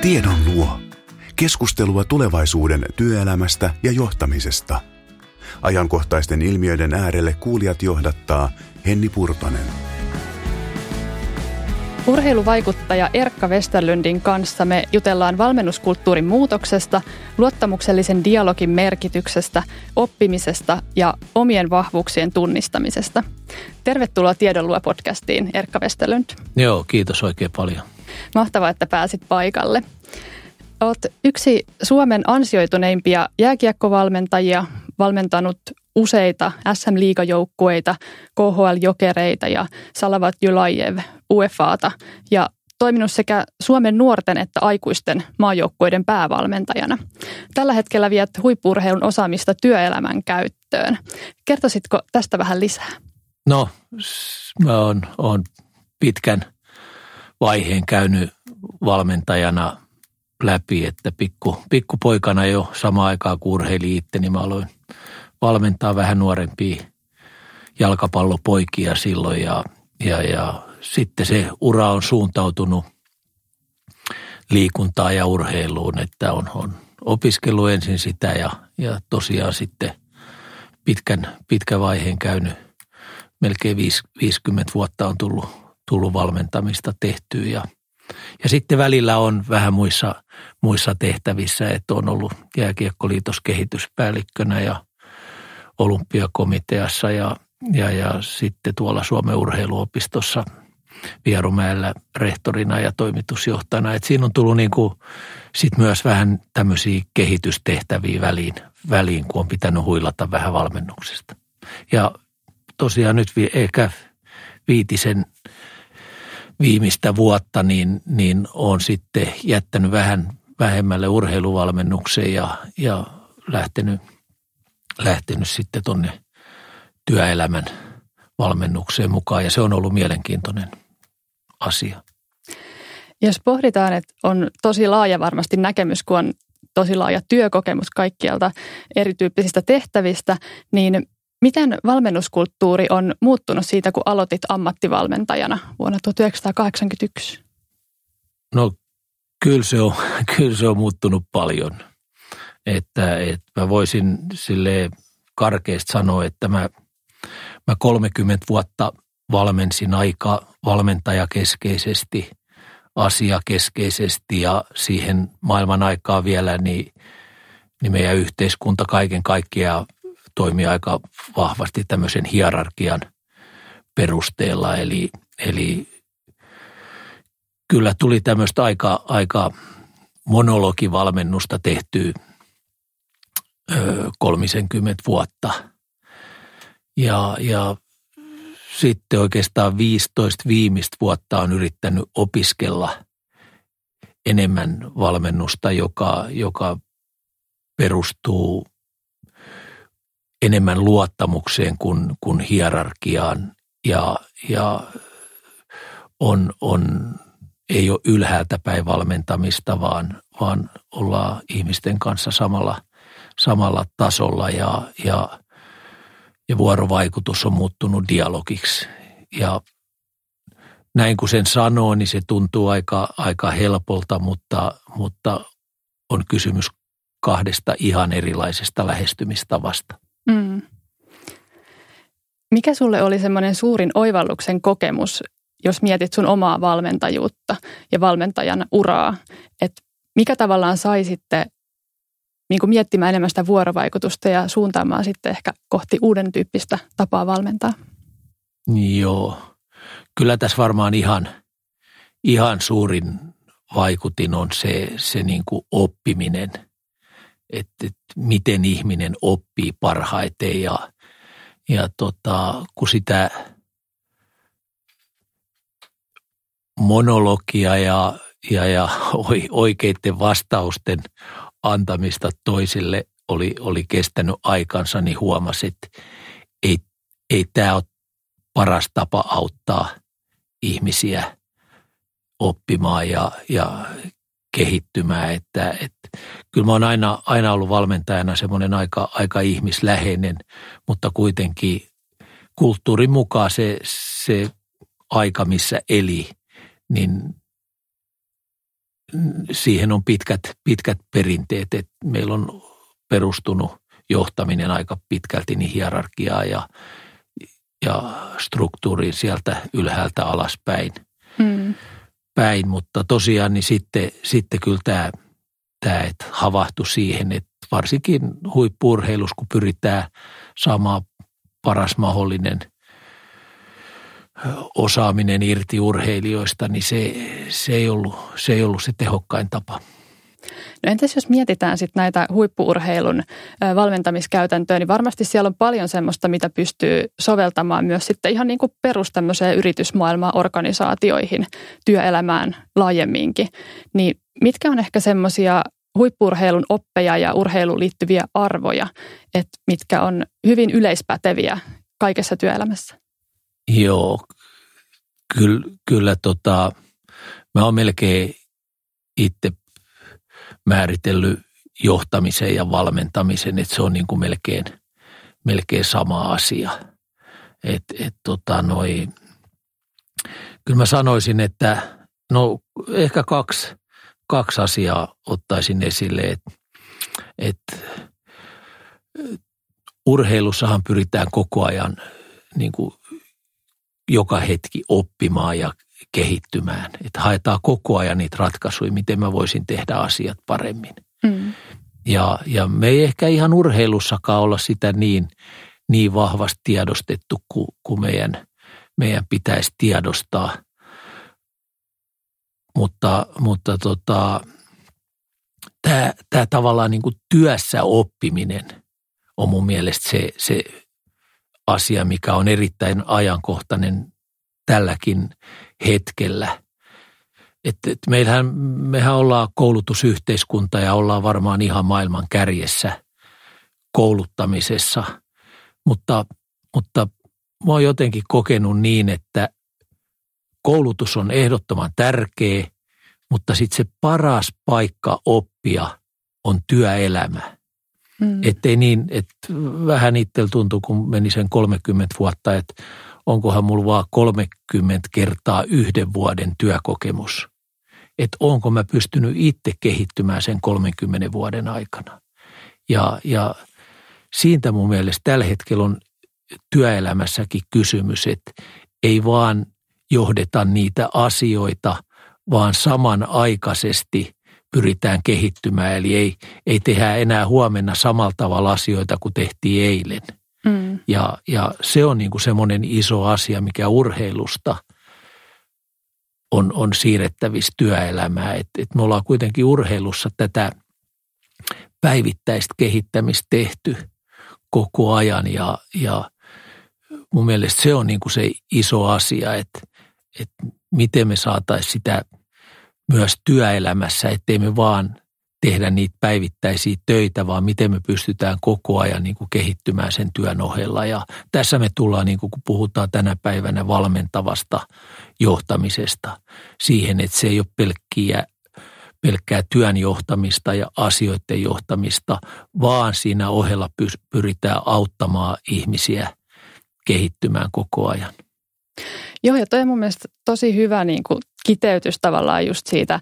Tiedon luo. Keskustelua tulevaisuuden työelämästä ja johtamisesta. Ajankohtaisten ilmiöiden äärelle kuulijat johdattaa Henni Purtonen. Urheiluvaikuttaja Erkka Westerlundin kanssa me jutellaan valmennuskulttuurin muutoksesta, luottamuksellisen dialogin merkityksestä, oppimisesta ja omien vahvuuksien tunnistamisesta. Tervetuloa Tiedonluo podcastiin, Erkka Westerlund. Joo, kiitos oikein paljon. Mahtavaa, että pääsit paikalle. Olet yksi Suomen ansioituneimpia jääkiekkovalmentajia, valmentanut useita SM-liigajoukkueita, KHL-jokereita ja Salavat Julajev UEFAta ja toiminut sekä Suomen nuorten että aikuisten maajoukkueiden päävalmentajana. Tällä hetkellä viet huippurheilun osaamista työelämän käyttöön. Kertoisitko tästä vähän lisää? No, mä oon, oon pitkän vaiheen käynyt valmentajana läpi, että pikku, pikkupoikana jo sama aikaa kun urheili itse, niin mä aloin valmentaa vähän nuorempia jalkapallopoikia silloin ja, ja, ja sitten se ura on suuntautunut liikuntaa ja urheiluun, että on, on opiskellut ensin sitä ja, ja tosiaan sitten pitkän, pitkän vaiheen käynyt, melkein 50 vuotta on tullut, tullut valmentamista tehtyä ja, ja sitten välillä on vähän muissa, muissa tehtävissä, että on ollut jääkiekkoliitos kehityspäällikkönä ja olympiakomiteassa ja, ja, ja sitten tuolla Suomen urheiluopistossa Vierumäellä rehtorina ja toimitusjohtajana. Et siinä on tullut niin kuin sit myös vähän tämmöisiä kehitystehtäviä väliin, väliin, kun on pitänyt huilata vähän valmennuksesta. Ja tosiaan nyt ehkä viitisen viimeistä vuotta, niin, niin on sitten jättänyt vähän vähemmälle urheiluvalmennukseen ja, ja lähtenyt, lähtenyt sitten tuonne työelämän valmennukseen mukaan ja se on ollut mielenkiintoinen asia. Jos pohditaan, että on tosi laaja varmasti näkemys, kun on tosi laaja työkokemus kaikkialta erityyppisistä tehtävistä, niin miten valmennuskulttuuri on muuttunut siitä, kun aloitit ammattivalmentajana vuonna 1981? No kyllä se on, kyllä se on muuttunut paljon. Että, että mä voisin sille karkeasti sanoa, että mä, mä 30 vuotta valmensin aika valmentajakeskeisesti, asiakeskeisesti ja siihen maailman aikaa vielä, niin, niin meidän yhteiskunta kaiken kaikkiaan toimii aika vahvasti tämmöisen hierarkian perusteella. Eli, eli kyllä tuli tämmöistä aika, aika monologivalmennusta tehtyä 30 vuotta. Ja, ja sitten oikeastaan 15 viimeistä vuotta on yrittänyt opiskella enemmän valmennusta, joka, joka perustuu enemmän luottamukseen kuin, kuin hierarkiaan ja, ja on, on, ei ole ylhäältä päin valmentamista, vaan, vaan ollaan ihmisten kanssa samalla, samalla tasolla ja, ja ja vuorovaikutus on muuttunut dialogiksi. Ja näin kun sen sanoo, niin se tuntuu aika, aika helpolta, mutta, mutta on kysymys kahdesta ihan erilaisesta lähestymistavasta. Mm. Mikä sulle oli semmoinen suurin oivalluksen kokemus, jos mietit sun omaa valmentajuutta ja valmentajan uraa? Että mikä tavallaan sai sitten niin kuin miettimään enemmän sitä vuorovaikutusta ja suuntaamaan sitten ehkä kohti uuden tyyppistä tapaa valmentaa. Joo. Kyllä tässä varmaan ihan, ihan suurin vaikutin on se, se niin kuin oppiminen, että, että miten ihminen oppii parhaiten ja, ja tota, kun sitä monologia ja, ja, ja oikeiden vastausten antamista toisille oli, oli kestänyt aikansa, niin huomasi, että ei, ei tämä ole paras tapa auttaa ihmisiä oppimaan ja, ja kehittymään. Että, että kyllä mä oon aina, aina ollut valmentajana semmoinen aika, aika ihmisläheinen, mutta kuitenkin kulttuurin mukaan se, se aika, missä eli, niin siihen on pitkät, pitkät perinteet, että meillä on perustunut johtaminen aika pitkälti niin hierarkiaa ja, ja struktuuriin sieltä ylhäältä alaspäin. Mm. Päin, mutta tosiaan niin sitten, sitten kyllä tämä, tämä että havahtu siihen, että varsinkin huippurheilussa, kun pyritään saamaan paras mahdollinen osaaminen irti urheilijoista, niin se, se, ei ollut, se ei ollut se tehokkain tapa. No entäs jos mietitään sitten näitä huippuurheilun valmentamiskäytäntöjä, niin varmasti siellä on paljon semmoista, mitä pystyy soveltamaan myös sitten ihan niin kuin perus yritysmaailmaan, organisaatioihin, työelämään laajemminkin. Niin mitkä on ehkä semmoisia huippurheilun oppeja ja urheiluun liittyviä arvoja, että mitkä on hyvin yleispäteviä kaikessa työelämässä? Joo, kyllä, kyllä tota, mä oon melkein itse määritellyt johtamisen ja valmentamisen, että se on niin kuin melkein, melkein sama asia. Et, et tota noi, kyllä mä sanoisin, että no ehkä kaksi, kaksi asiaa ottaisin esille, että et, urheilussahan pyritään koko ajan niin kuin joka hetki oppimaan ja kehittymään. Että haetaan koko ajan niitä ratkaisuja, miten mä voisin tehdä asiat paremmin. Mm. Ja, ja me ei ehkä ihan urheilussakaan olla sitä niin, niin vahvasti tiedostettu kuin, kuin meidän, meidän pitäisi tiedostaa. Mutta, mutta tota, tämä, tavallaan niin kuin työssä oppiminen on mun mielestä se, se asia, mikä on erittäin ajankohtainen tälläkin hetkellä. Et, et meillähän, mehän ollaan koulutusyhteiskunta ja ollaan varmaan ihan maailman kärjessä kouluttamisessa, mutta, mutta mä oon jotenkin kokenut niin, että koulutus on ehdottoman tärkeä, mutta sitten se paras paikka oppia on työelämä. Mm. Ettei niin, että vähän itsellä tuntuu, kun meni sen 30 vuotta, että onkohan mulla vaan 30 kertaa yhden vuoden työkokemus. Että onko mä pystynyt itse kehittymään sen 30 vuoden aikana. Ja, ja siitä mun mielestä tällä hetkellä on työelämässäkin kysymys, että ei vaan johdeta niitä asioita, vaan samanaikaisesti pyritään kehittymään. Eli ei, ei tehdä enää huomenna samalla tavalla asioita kuin tehtiin eilen. Mm. Ja, ja se on niin kuin semmoinen iso asia, mikä urheilusta on, on siirrettävissä työelämää. Et, et me ollaan kuitenkin urheilussa tätä päivittäistä kehittämistä tehty koko ajan ja, ja mun mielestä se on niin kuin se iso asia, että, että miten me saataisiin sitä – myös työelämässä, ettei me vaan tehdä niitä päivittäisiä töitä, vaan miten me pystytään koko ajan niin kuin kehittymään sen työn ohella. Ja tässä me tullaan, niin kuin kun puhutaan tänä päivänä valmentavasta johtamisesta, siihen, että se ei ole pelkkiä, pelkkää työn johtamista ja asioiden johtamista, vaan siinä ohella pyritään auttamaan ihmisiä kehittymään koko ajan. Joo, ja toi on mun mielestä tosi hyvä niin kuin kiteytys tavallaan just siitä,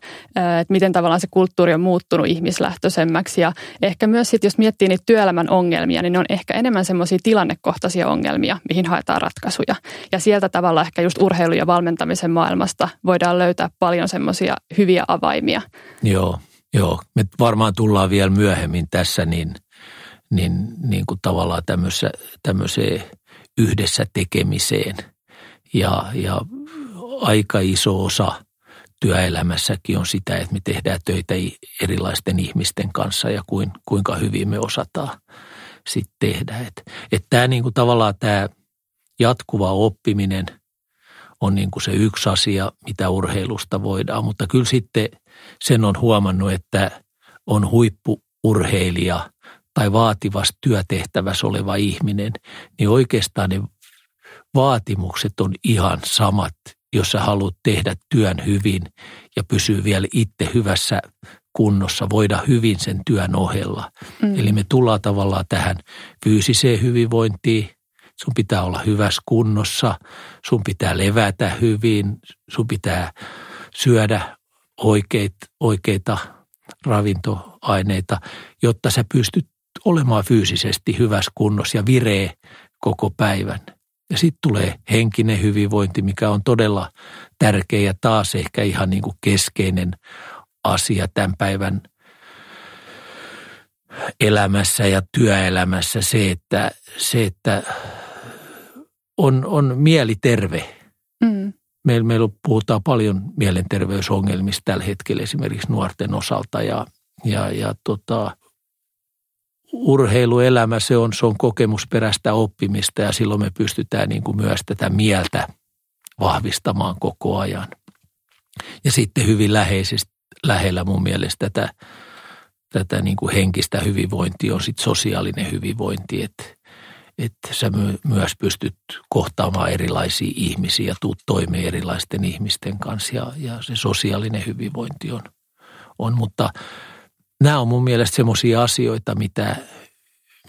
että miten tavallaan se kulttuuri on muuttunut ihmislähtöisemmäksi. Ja ehkä myös sitten, jos miettii niitä työelämän ongelmia, niin ne on ehkä enemmän semmoisia tilannekohtaisia ongelmia, mihin haetaan ratkaisuja. Ja sieltä tavallaan ehkä just urheilu- ja valmentamisen maailmasta voidaan löytää paljon semmoisia hyviä avaimia. Joo, joo. Me varmaan tullaan vielä myöhemmin tässä niin, niin, niin kuin tavallaan tämmöiseen yhdessä tekemiseen – ja, ja aika iso osa työelämässäkin on sitä, että me tehdään töitä erilaisten ihmisten kanssa ja kuin, kuinka hyvin me osataan sitten tehdä. Että et tämä niinku tavallaan tämä jatkuva oppiminen on niinku se yksi asia, mitä urheilusta voidaan, mutta kyllä sitten sen on huomannut, että on huippuurheilija tai vaativassa työtehtävässä oleva ihminen, niin oikeastaan ne vaatimukset on ihan samat, jos sä haluat tehdä työn hyvin ja pysyä vielä itse hyvässä kunnossa, voida hyvin sen työn ohella. Mm. Eli me tullaan tavallaan tähän fyysiseen hyvinvointiin. Sun pitää olla hyvässä kunnossa, sun pitää levätä hyvin, sun pitää syödä oikeit, oikeita ravintoaineita, jotta sä pystyt olemaan fyysisesti hyvässä kunnossa ja viree koko päivän. Ja sitten tulee henkinen hyvinvointi, mikä on todella tärkeä ja taas ehkä ihan niin kuin keskeinen asia tämän päivän elämässä ja työelämässä se, että, se, että on, on mieli terve. Mm. Meillä, meillä puhutaan paljon mielenterveysongelmista tällä hetkellä esimerkiksi nuorten osalta ja, ja, ja tota, urheiluelämä, se on, se on kokemusperäistä oppimista ja silloin me pystytään niin kuin myös tätä mieltä vahvistamaan koko ajan. Ja sitten hyvin läheisesti, lähellä mun mielestä tätä, tätä niin kuin henkistä hyvinvointia on sitten sosiaalinen hyvinvointi, että, että sä myös pystyt kohtaamaan erilaisia ihmisiä ja tuut toimeen erilaisten ihmisten kanssa ja, ja se sosiaalinen hyvinvointi on, on mutta – nämä on mun mielestä semmoisia asioita, mitä,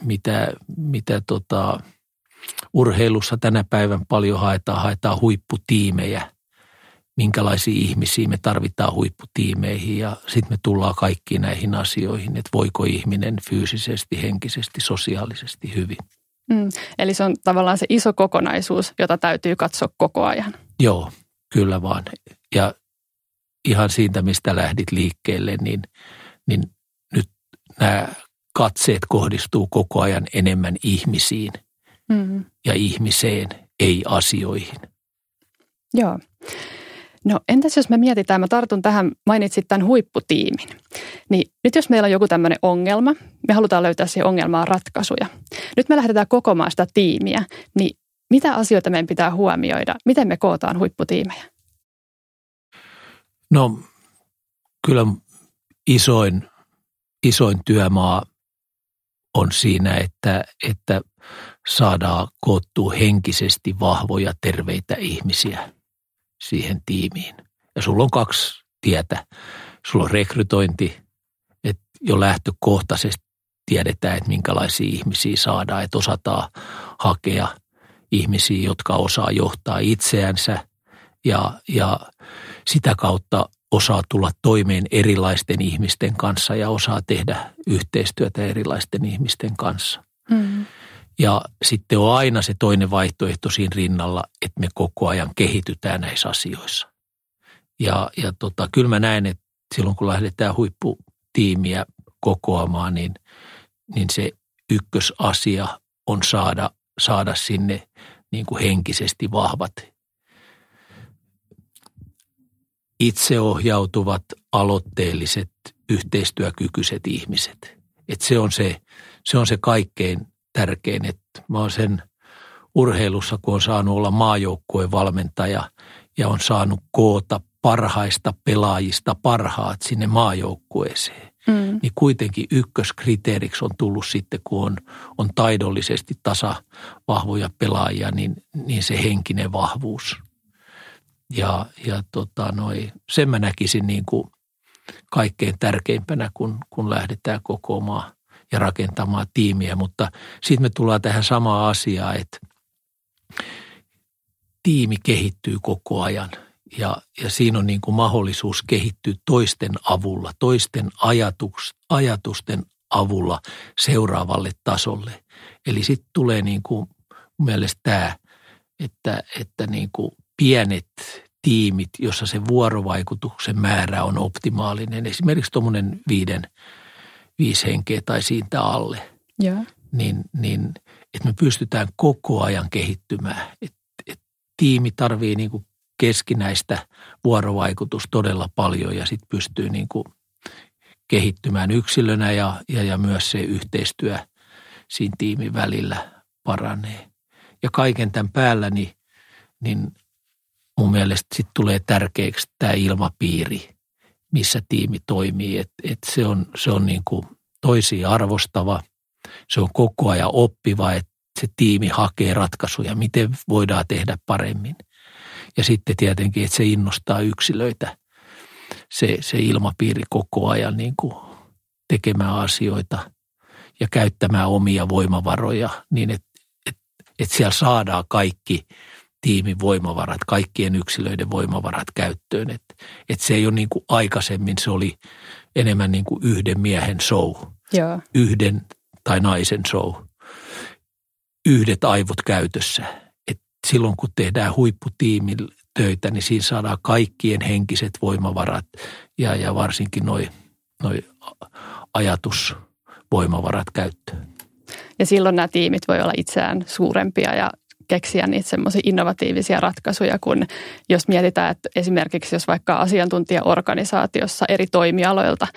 mitä, mitä tota, urheilussa tänä päivän paljon haetaan. Haetaan huipputiimejä, minkälaisia ihmisiä me tarvitaan huipputiimeihin ja sitten me tullaan kaikkiin näihin asioihin, että voiko ihminen fyysisesti, henkisesti, sosiaalisesti hyvin. Mm, eli se on tavallaan se iso kokonaisuus, jota täytyy katsoa koko ajan. Joo, kyllä vaan. Ja ihan siitä, mistä lähdit liikkeelle, niin, niin nämä katseet kohdistuu koko ajan enemmän ihmisiin mm. ja ihmiseen, ei asioihin. Joo. No entäs jos me mietitään, mä tartun tähän, mainitsit tämän huipputiimin. Niin nyt jos meillä on joku tämmöinen ongelma, me halutaan löytää siihen ongelmaan ratkaisuja. Nyt me lähdetään kokomaan sitä tiimiä, niin mitä asioita meidän pitää huomioida? Miten me kootaan huipputiimejä? No kyllä isoin isoin työmaa on siinä, että, että saadaan koottua henkisesti vahvoja, terveitä ihmisiä siihen tiimiin. Ja sulla on kaksi tietä. Sulla on rekrytointi, että jo lähtökohtaisesti tiedetään, että minkälaisia ihmisiä saadaan, että osataan hakea ihmisiä, jotka osaa johtaa itseänsä ja, ja sitä kautta osaa tulla toimeen erilaisten ihmisten kanssa ja osaa tehdä yhteistyötä erilaisten ihmisten kanssa. Mm. Ja sitten on aina se toinen vaihtoehto siinä rinnalla, että me koko ajan kehitytään näissä asioissa. Ja, ja tota, kyllä mä näen, että silloin kun lähdetään huipputiimiä kokoamaan, niin, niin se ykkösasia on saada, saada sinne niin kuin henkisesti vahvat itseohjautuvat, aloitteelliset, yhteistyökykyiset ihmiset. Et se, on se, se on se kaikkein tärkein, että mä oon sen urheilussa, kun on saanut olla maajoukkueen valmentaja ja on saanut koota parhaista pelaajista parhaat sinne maajoukkueeseen. Mm. Niin kuitenkin ykköskriteeriksi on tullut sitten, kun on, on taidollisesti tasa vahvoja pelaajia, niin, niin se henkinen vahvuus – ja, ja tota noi, sen mä näkisin niin kuin kaikkein tärkeimpänä, kun, kun lähdetään kokoamaan ja rakentamaan tiimiä. Mutta sitten me tullaan tähän samaan asiaan, että tiimi kehittyy koko ajan ja, ja siinä on niin kuin mahdollisuus kehittyä toisten avulla, toisten ajatuks, ajatusten avulla seuraavalle tasolle. Eli sitten tulee niin kuin mun mielestä tämä, että, että niin kuin pienet tiimit, jossa se vuorovaikutuksen määrä on optimaalinen. Esimerkiksi tuommoinen viiden, viisi henkeä tai siitä alle. Yeah. Niin, niin että me pystytään koko ajan kehittymään. Et, et tiimi tarvii niin kuin keskinäistä vuorovaikutusta todella paljon ja sitten pystyy niin kuin kehittymään yksilönä ja, ja, ja myös se yhteistyö siinä tiimin välillä paranee. Ja kaiken tämän päällä niin, niin mun mielestä sitten tulee tärkeäksi tämä ilmapiiri, missä tiimi toimii. Et, et se on, se on niin kuin toisia arvostava, se on koko ajan oppiva, että se tiimi hakee ratkaisuja, miten voidaan tehdä paremmin. Ja sitten tietenkin, että se innostaa yksilöitä, se, se ilmapiiri koko ajan niin kuin tekemään asioita ja käyttämään omia voimavaroja niin, että et, et siellä saadaan kaikki – tiimin voimavarat, kaikkien yksilöiden voimavarat käyttöön. Että et se ei ole niin kuin aikaisemmin, se oli enemmän niin kuin yhden miehen show, Joo. yhden tai naisen show, yhdet aivot käytössä. Et silloin kun tehdään huipputiimin töitä, niin siinä saadaan kaikkien henkiset voimavarat ja, ja varsinkin noin noi ajatusvoimavarat käyttöön. Ja silloin nämä tiimit voi olla itseään suurempia ja keksiä niitä semmoisia innovatiivisia ratkaisuja, kun jos mietitään, että esimerkiksi jos vaikka asiantuntijaorganisaatiossa eri toimialoilta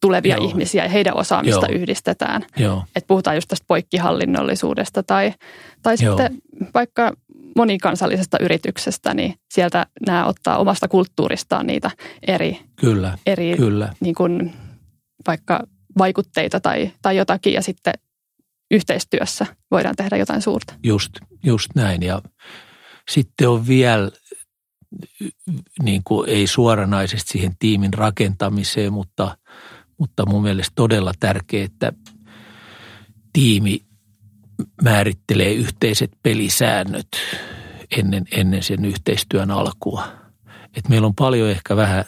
tulevia Joo. ihmisiä ja heidän osaamista Joo. yhdistetään. Joo. Että puhutaan just tästä poikkihallinnollisuudesta tai, tai sitten vaikka monikansallisesta yrityksestä, niin sieltä nämä ottaa omasta kulttuuristaan niitä eri, kyllä, eri kyllä. Niin kuin vaikka vaikutteita tai, tai jotakin ja sitten yhteistyössä voidaan tehdä jotain suurta. Just, just näin ja sitten on vielä niin kuin ei suoranaisesti siihen tiimin rakentamiseen, mutta, mutta mun mielestä todella tärkeää, että tiimi määrittelee yhteiset pelisäännöt ennen, ennen sen yhteistyön alkua. Et meillä on paljon ehkä vähän,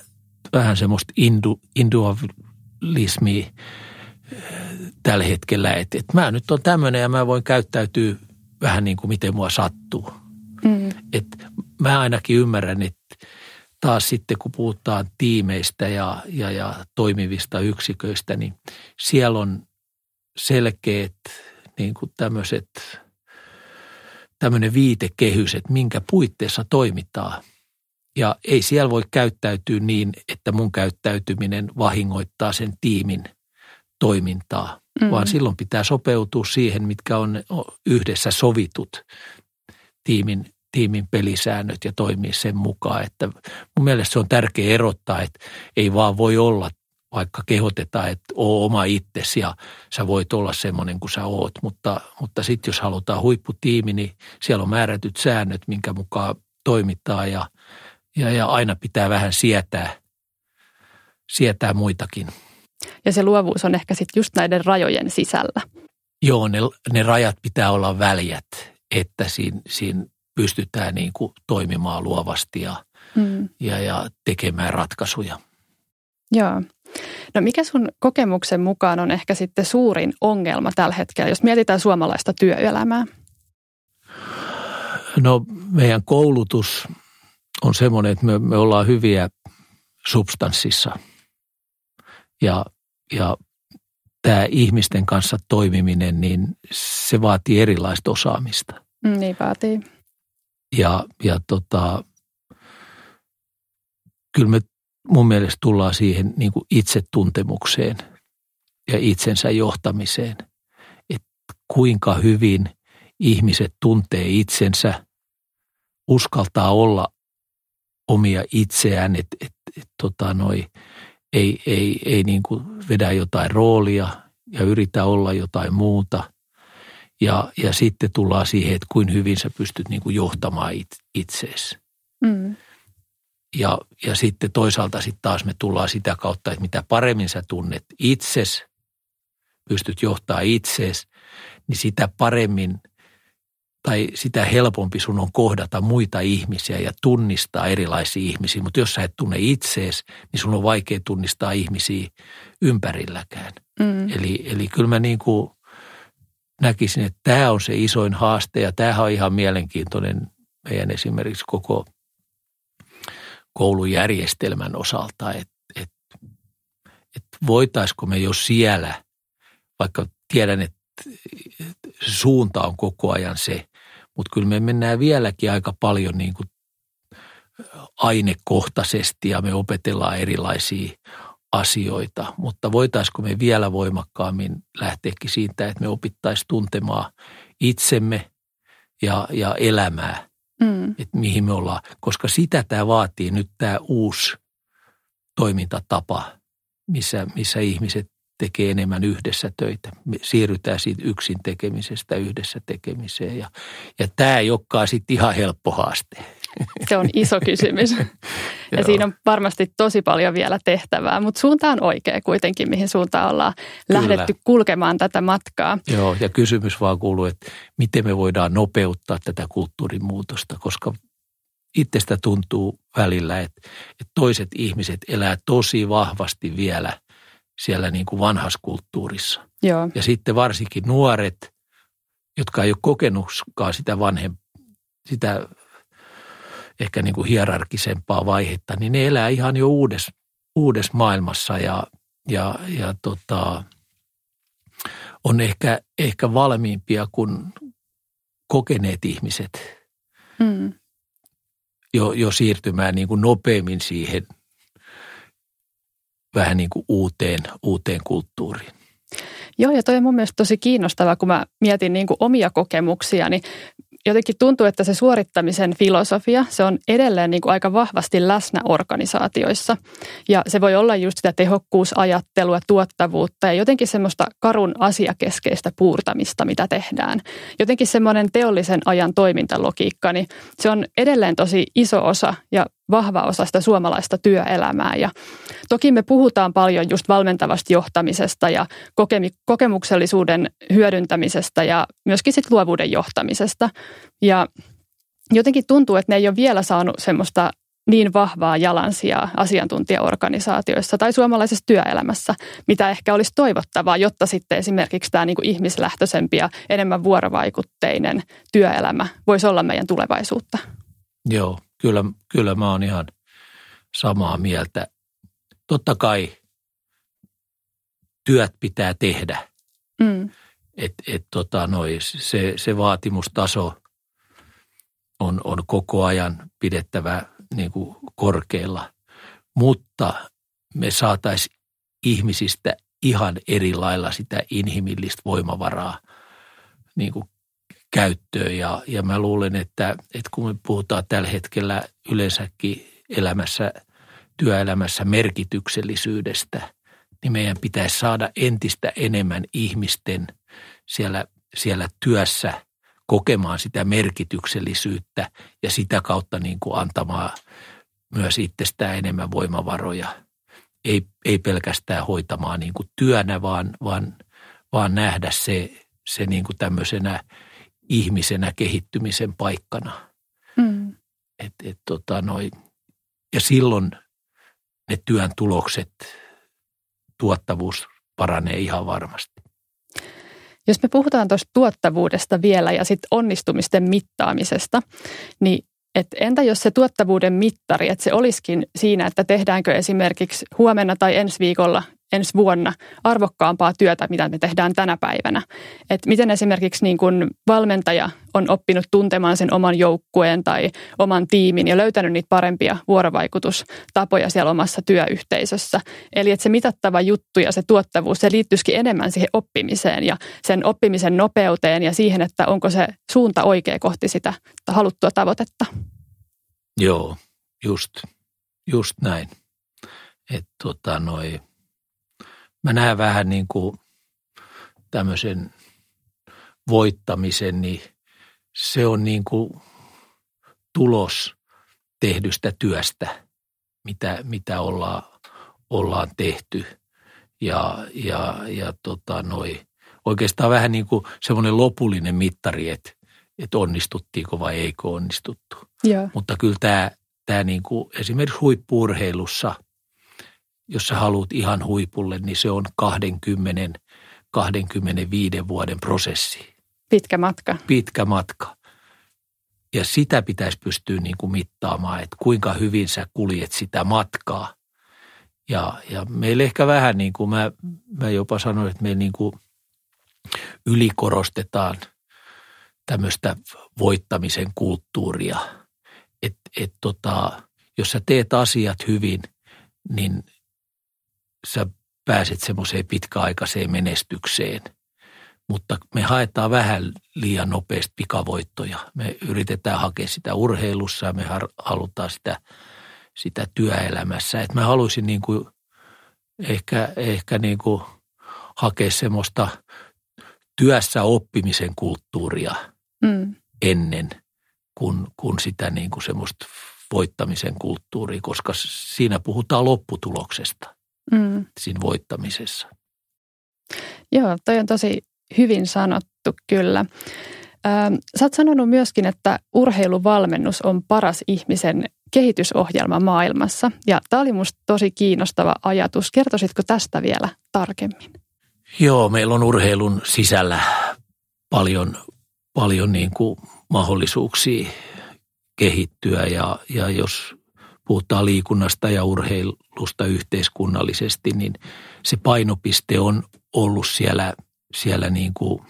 vähän semmoista indu, individualismia äh, tällä hetkellä, että, että mä nyt on tämmöinen ja mä voin käyttäytyä vähän niin kuin miten mua sattuu. Mm. Et mä ainakin ymmärrän, että taas sitten kun puhutaan tiimeistä ja, ja, ja toimivista yksiköistä, niin siellä on selkeät niin kuin tämmöiset, tämmöinen viitekehys, että minkä puitteissa toimitaan. Ja ei siellä voi käyttäytyä niin, että mun käyttäytyminen vahingoittaa sen tiimin toimintaa, mm. vaan silloin pitää sopeutua siihen, mitkä on yhdessä sovitut tiimin, tiimin pelisäännöt ja toimia sen mukaan. Että mun mielestä se on tärkeää erottaa, että ei vaan voi olla vaikka kehotetaan, että oo oma itsesi ja sä voit olla semmoinen kuin sä oot. Mutta, mutta sitten jos halutaan huipputiimi, niin siellä on määrätyt säännöt, minkä mukaan toimitaan ja, ja, ja aina pitää vähän sietää, sietää muitakin. Ja se luovuus on ehkä sitten just näiden rajojen sisällä. Joo, ne, ne rajat pitää olla väljät, että siinä, siinä pystytään niin kuin toimimaan luovasti ja, mm. ja, ja tekemään ratkaisuja. Joo. No mikä sun kokemuksen mukaan on ehkä sitten suurin ongelma tällä hetkellä, jos mietitään suomalaista työelämää? No meidän koulutus on semmoinen, että me, me ollaan hyviä substanssissa ja, ja tämä ihmisten kanssa toimiminen, niin se vaatii erilaista osaamista. Mm, niin vaatii. Ja, ja tota, kyllä me mun mielestä tullaan siihen niin kuin itsetuntemukseen ja itsensä johtamiseen. Että kuinka hyvin ihmiset tuntee itsensä, uskaltaa olla omia itseään, että et, et, tota noi, ei, ei, ei niin kuin vedä jotain roolia ja yritä olla jotain muuta. Ja, ja sitten tullaan siihen, että kuin hyvin sä pystyt niin kuin johtamaan it, itseesi. Mm. Ja, ja sitten toisaalta sitten taas me tullaan sitä kautta, että mitä paremmin sä tunnet itses, pystyt johtaa itsees, niin sitä paremmin tai sitä helpompi sun on kohdata muita ihmisiä ja tunnistaa erilaisia ihmisiä. Mutta jos sä et tunne itsees, niin sun on vaikea tunnistaa ihmisiä ympärilläkään. Mm. Eli, eli kyllä mä niin kuin näkisin, että tämä on se isoin haaste ja tämähän on ihan mielenkiintoinen meidän esimerkiksi koko – koulujärjestelmän osalta, että et, et voitaisiko me jo siellä, vaikka tiedän, että suunta on koko ajan se, mutta kyllä me mennään vieläkin aika paljon niin kuin ainekohtaisesti ja me opetellaan erilaisia asioita, mutta voitaisiko me vielä voimakkaammin lähteäkin siitä, että me opittaisiin tuntemaan itsemme ja, ja elämää mm. että mihin me ollaan. Koska sitä tämä vaatii nyt tämä uusi toimintatapa, missä, missä ihmiset tekee enemmän yhdessä töitä. Me siirrytään siitä yksin tekemisestä yhdessä tekemiseen. Ja, ja tämä ei olekaan sitten ihan helppo haaste. Se on iso kysymys. ja siinä on varmasti tosi paljon vielä tehtävää, mutta suunta on oikea kuitenkin, mihin suuntaan ollaan Kyllä. lähdetty kulkemaan tätä matkaa. Joo, ja kysymys vaan kuuluu, että miten me voidaan nopeuttaa tätä kulttuurin muutosta, koska itsestä tuntuu välillä, että, että toiset ihmiset elää tosi vahvasti vielä siellä niin kuin vanhassa kulttuurissa. Joo. Ja sitten varsinkin nuoret, jotka ei ole kokenutkaan sitä vanhem, sitä ehkä niin kuin hierarkisempaa vaihetta, niin ne elää ihan jo uudessa, uudessa maailmassa ja, ja, ja tota, on ehkä, ehkä valmiimpia kuin kokeneet ihmiset mm. jo, jo siirtymään niin kuin nopeammin siihen vähän niin kuin uuteen, uuteen kulttuuriin. Joo, ja toi on mun mielestä tosi kiinnostavaa, kun mä mietin niin kuin omia kokemuksia, niin jotenkin tuntuu, että se suorittamisen filosofia, se on edelleen niin kuin aika vahvasti läsnä organisaatioissa. Ja se voi olla just sitä tehokkuusajattelua, tuottavuutta ja jotenkin semmoista karun asiakeskeistä puurtamista, mitä tehdään. Jotenkin semmoinen teollisen ajan toimintalogiikka, niin se on edelleen tosi iso osa ja vahva osa sitä suomalaista työelämää. Ja toki me puhutaan paljon just valmentavasta johtamisesta ja kokemuksellisuuden hyödyntämisestä ja myöskin sit luovuuden johtamisesta. Ja jotenkin tuntuu, että ne ei ole vielä saanut semmoista niin vahvaa jalansijaa asiantuntijaorganisaatioissa tai suomalaisessa työelämässä, mitä ehkä olisi toivottavaa, jotta sitten esimerkiksi tämä niin kuin ihmislähtöisempi ja enemmän vuorovaikutteinen työelämä voisi olla meidän tulevaisuutta. Joo, kyllä, kyllä mä oon ihan samaa mieltä. Totta kai työt pitää tehdä. Mm. Et, et tota noi, se, se vaatimustaso on, on koko ajan pidettävä niin kuin korkealla. Mutta me saataisiin ihmisistä ihan eri lailla sitä inhimillistä voimavaraa niin kuin käyttöön. Ja, ja mä luulen, että, että kun me puhutaan tällä hetkellä yleensäkin elämässä, työelämässä merkityksellisyydestä, niin meidän pitäisi saada entistä enemmän ihmisten siellä, siellä työssä kokemaan sitä merkityksellisyyttä ja sitä kautta niin kuin antamaan myös itsestään enemmän voimavaroja. Ei, ei pelkästään hoitamaan niin kuin työnä, vaan, vaan, vaan nähdä se, se niin kuin tämmöisenä – ihmisenä kehittymisen paikkana. Mm. Et, et, tota, noi, ja silloin ne työn tulokset, tuottavuus paranee ihan varmasti. Jos me puhutaan tuosta tuottavuudesta vielä ja sitten onnistumisten mittaamisesta, niin et entä jos se tuottavuuden mittari, että se olisikin siinä, että tehdäänkö esimerkiksi huomenna tai ensi viikolla ensi vuonna arvokkaampaa työtä, mitä me tehdään tänä päivänä. Et miten esimerkiksi niin kun valmentaja on oppinut tuntemaan sen oman joukkueen tai oman tiimin ja löytänyt niitä parempia vuorovaikutustapoja siellä omassa työyhteisössä. Eli että se mitattava juttu ja se tuottavuus, se liittyisikin enemmän siihen oppimiseen ja sen oppimisen nopeuteen ja siihen, että onko se suunta oikea kohti sitä haluttua tavoitetta. Joo, just, just näin. Että tota, noi, mä näen vähän niin kuin tämmöisen voittamisen, niin se on niin kuin tulos tehdystä työstä, mitä, mitä ollaan, ollaan tehty. Ja, ja, ja tota noi, oikeastaan vähän niin kuin semmoinen lopullinen mittari, että, että onnistuttiinko vai eikö onnistuttu. Ja. Mutta kyllä tämä, tämä niin kuin esimerkiksi huippuurheilussa – jos sä haluat ihan huipulle, niin se on 20 25 vuoden prosessi. Pitkä matka. Pitkä matka. Ja sitä pitäisi pystyä niin kuin mittaamaan, että kuinka hyvin sä kuljet sitä matkaa. Ja, ja meillä ehkä vähän niin kuin mä, mä jopa sanoin, että me niin kuin ylikorostetaan tämmöistä voittamisen kulttuuria. Että et tota, jos sä teet asiat hyvin, niin sä pääset semmoiseen pitkäaikaiseen menestykseen. Mutta me haetaan vähän liian nopeasti pikavoittoja. Me yritetään hakea sitä urheilussa ja me halutaan sitä, sitä työelämässä. Et mä haluaisin niin kuin ehkä, ehkä niin kuin hakea semmoista työssä oppimisen kulttuuria mm. ennen kuin, kuin sitä niin kuin semmoista voittamisen kulttuuria, koska siinä puhutaan lopputuloksesta mm. siinä voittamisessa. Joo, toi on tosi hyvin sanottu kyllä. Sä oot sanonut myöskin, että urheiluvalmennus on paras ihmisen kehitysohjelma maailmassa. Ja tämä oli musta tosi kiinnostava ajatus. Kertoisitko tästä vielä tarkemmin? Joo, meillä on urheilun sisällä paljon, paljon niin kuin mahdollisuuksia kehittyä ja, ja jos puhutaan liikunnasta ja urheilusta yhteiskunnallisesti, niin se painopiste on ollut siellä, siellä niin kuin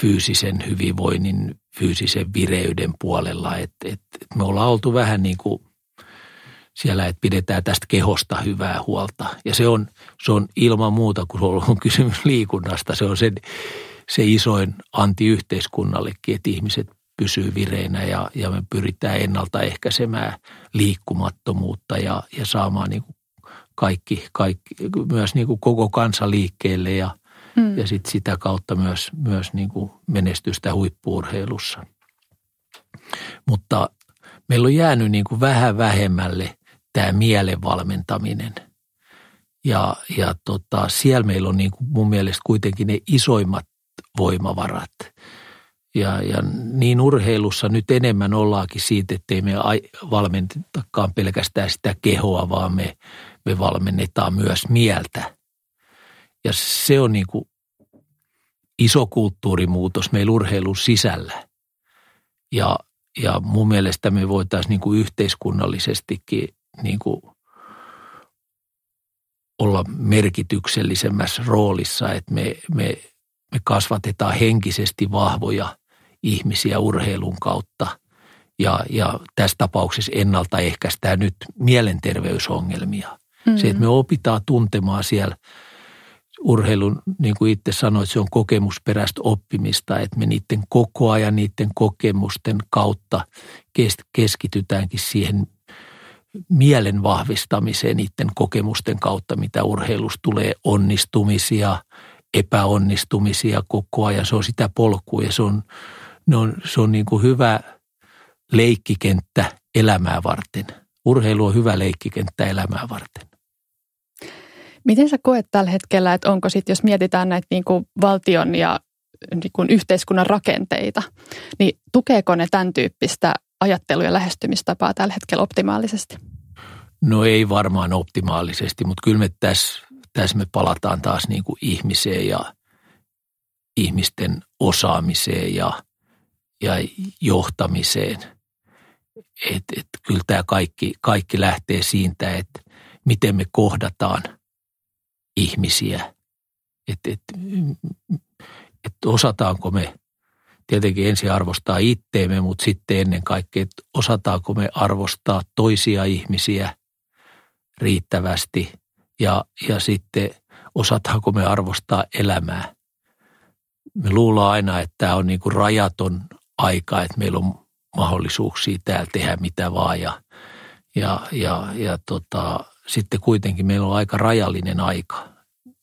fyysisen hyvinvoinnin, fyysisen vireyden puolella. Et, et, et me ollaan oltu vähän niin kuin siellä, että pidetään tästä kehosta hyvää huolta. Ja se on, se on ilman muuta, kun on kysymys liikunnasta, se on se, se isoin anti yhteiskunnallekin, että ihmiset pysyy vireinä ja, ja me pyritään ennaltaehkäisemään liikkumattomuutta ja, ja saamaan niin kuin kaikki, kaikki, myös niin kuin koko kansa liikkeelle ja, mm. ja sit sitä kautta myös, myös niin kuin menestystä huippuurheilussa. Mutta meillä on jäänyt niin kuin vähän vähemmälle tämä mielen valmentaminen. Ja, ja tota, siellä meillä on niin kuin mun mielestä kuitenkin ne isoimmat voimavarat – ja, ja niin urheilussa nyt enemmän ollaakin siitä, ettei me valmentakaan pelkästään sitä kehoa, vaan me, me valmennetaan myös mieltä. Ja se on niin kuin iso kulttuurimuutos meillä urheilun sisällä. Ja, ja mun mielestä me voitaisiin niin kuin yhteiskunnallisestikin niin kuin olla merkityksellisemmässä roolissa, että me, me, me kasvatetaan henkisesti vahvoja ihmisiä urheilun kautta ja, ja tässä tapauksessa ennaltaehkäistään nyt mielenterveysongelmia. Mm-hmm. Se, että me opitaan tuntemaan siellä urheilun, niin kuin itse sanoit, se on kokemusperäistä oppimista, että me niiden koko ajan niiden kokemusten kautta keskitytäänkin siihen mielen vahvistamiseen niiden kokemusten kautta, mitä urheilusta tulee onnistumisia, epäonnistumisia koko ajan. Se on sitä polkua ja se on ne on, se on niin kuin hyvä leikkikenttä elämää varten. Urheilu on hyvä leikkikenttä elämää varten. Miten sä koet tällä hetkellä, että onko sitten, jos mietitään näitä niin kuin valtion ja niin kuin yhteiskunnan rakenteita, niin tukeeko ne tämän tyyppistä ajattelua ja lähestymistapaa tällä hetkellä optimaalisesti? No ei varmaan optimaalisesti, mutta kyllä me tässä, tässä me palataan taas niin kuin ihmiseen ja ihmisten osaamiseen ja ja johtamiseen. Et, et, kyllä tämä kaikki, kaikki lähtee siitä, että miten me kohdataan ihmisiä. Että et, et osataanko me tietenkin ensin arvostaa itteemme, mutta sitten ennen kaikkea, että osataanko me arvostaa toisia ihmisiä riittävästi ja, ja sitten osataanko me arvostaa elämää. Me luullaan aina, että tämä on niin kuin rajaton aika, että meillä on mahdollisuuksia täällä tehdä mitä vaan ja, ja, ja, ja tota, sitten kuitenkin meillä on aika rajallinen aika.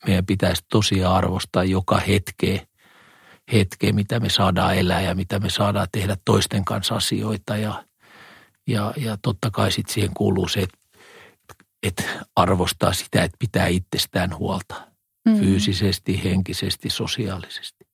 Meidän pitäisi tosiaan arvostaa joka hetkeä, hetkeä, mitä me saadaan elää ja mitä me saadaan tehdä toisten kanssa asioita ja, ja, ja totta kai sitten siihen kuuluu se, että, että arvostaa sitä, että pitää itsestään huolta mm. fyysisesti, henkisesti, sosiaalisesti.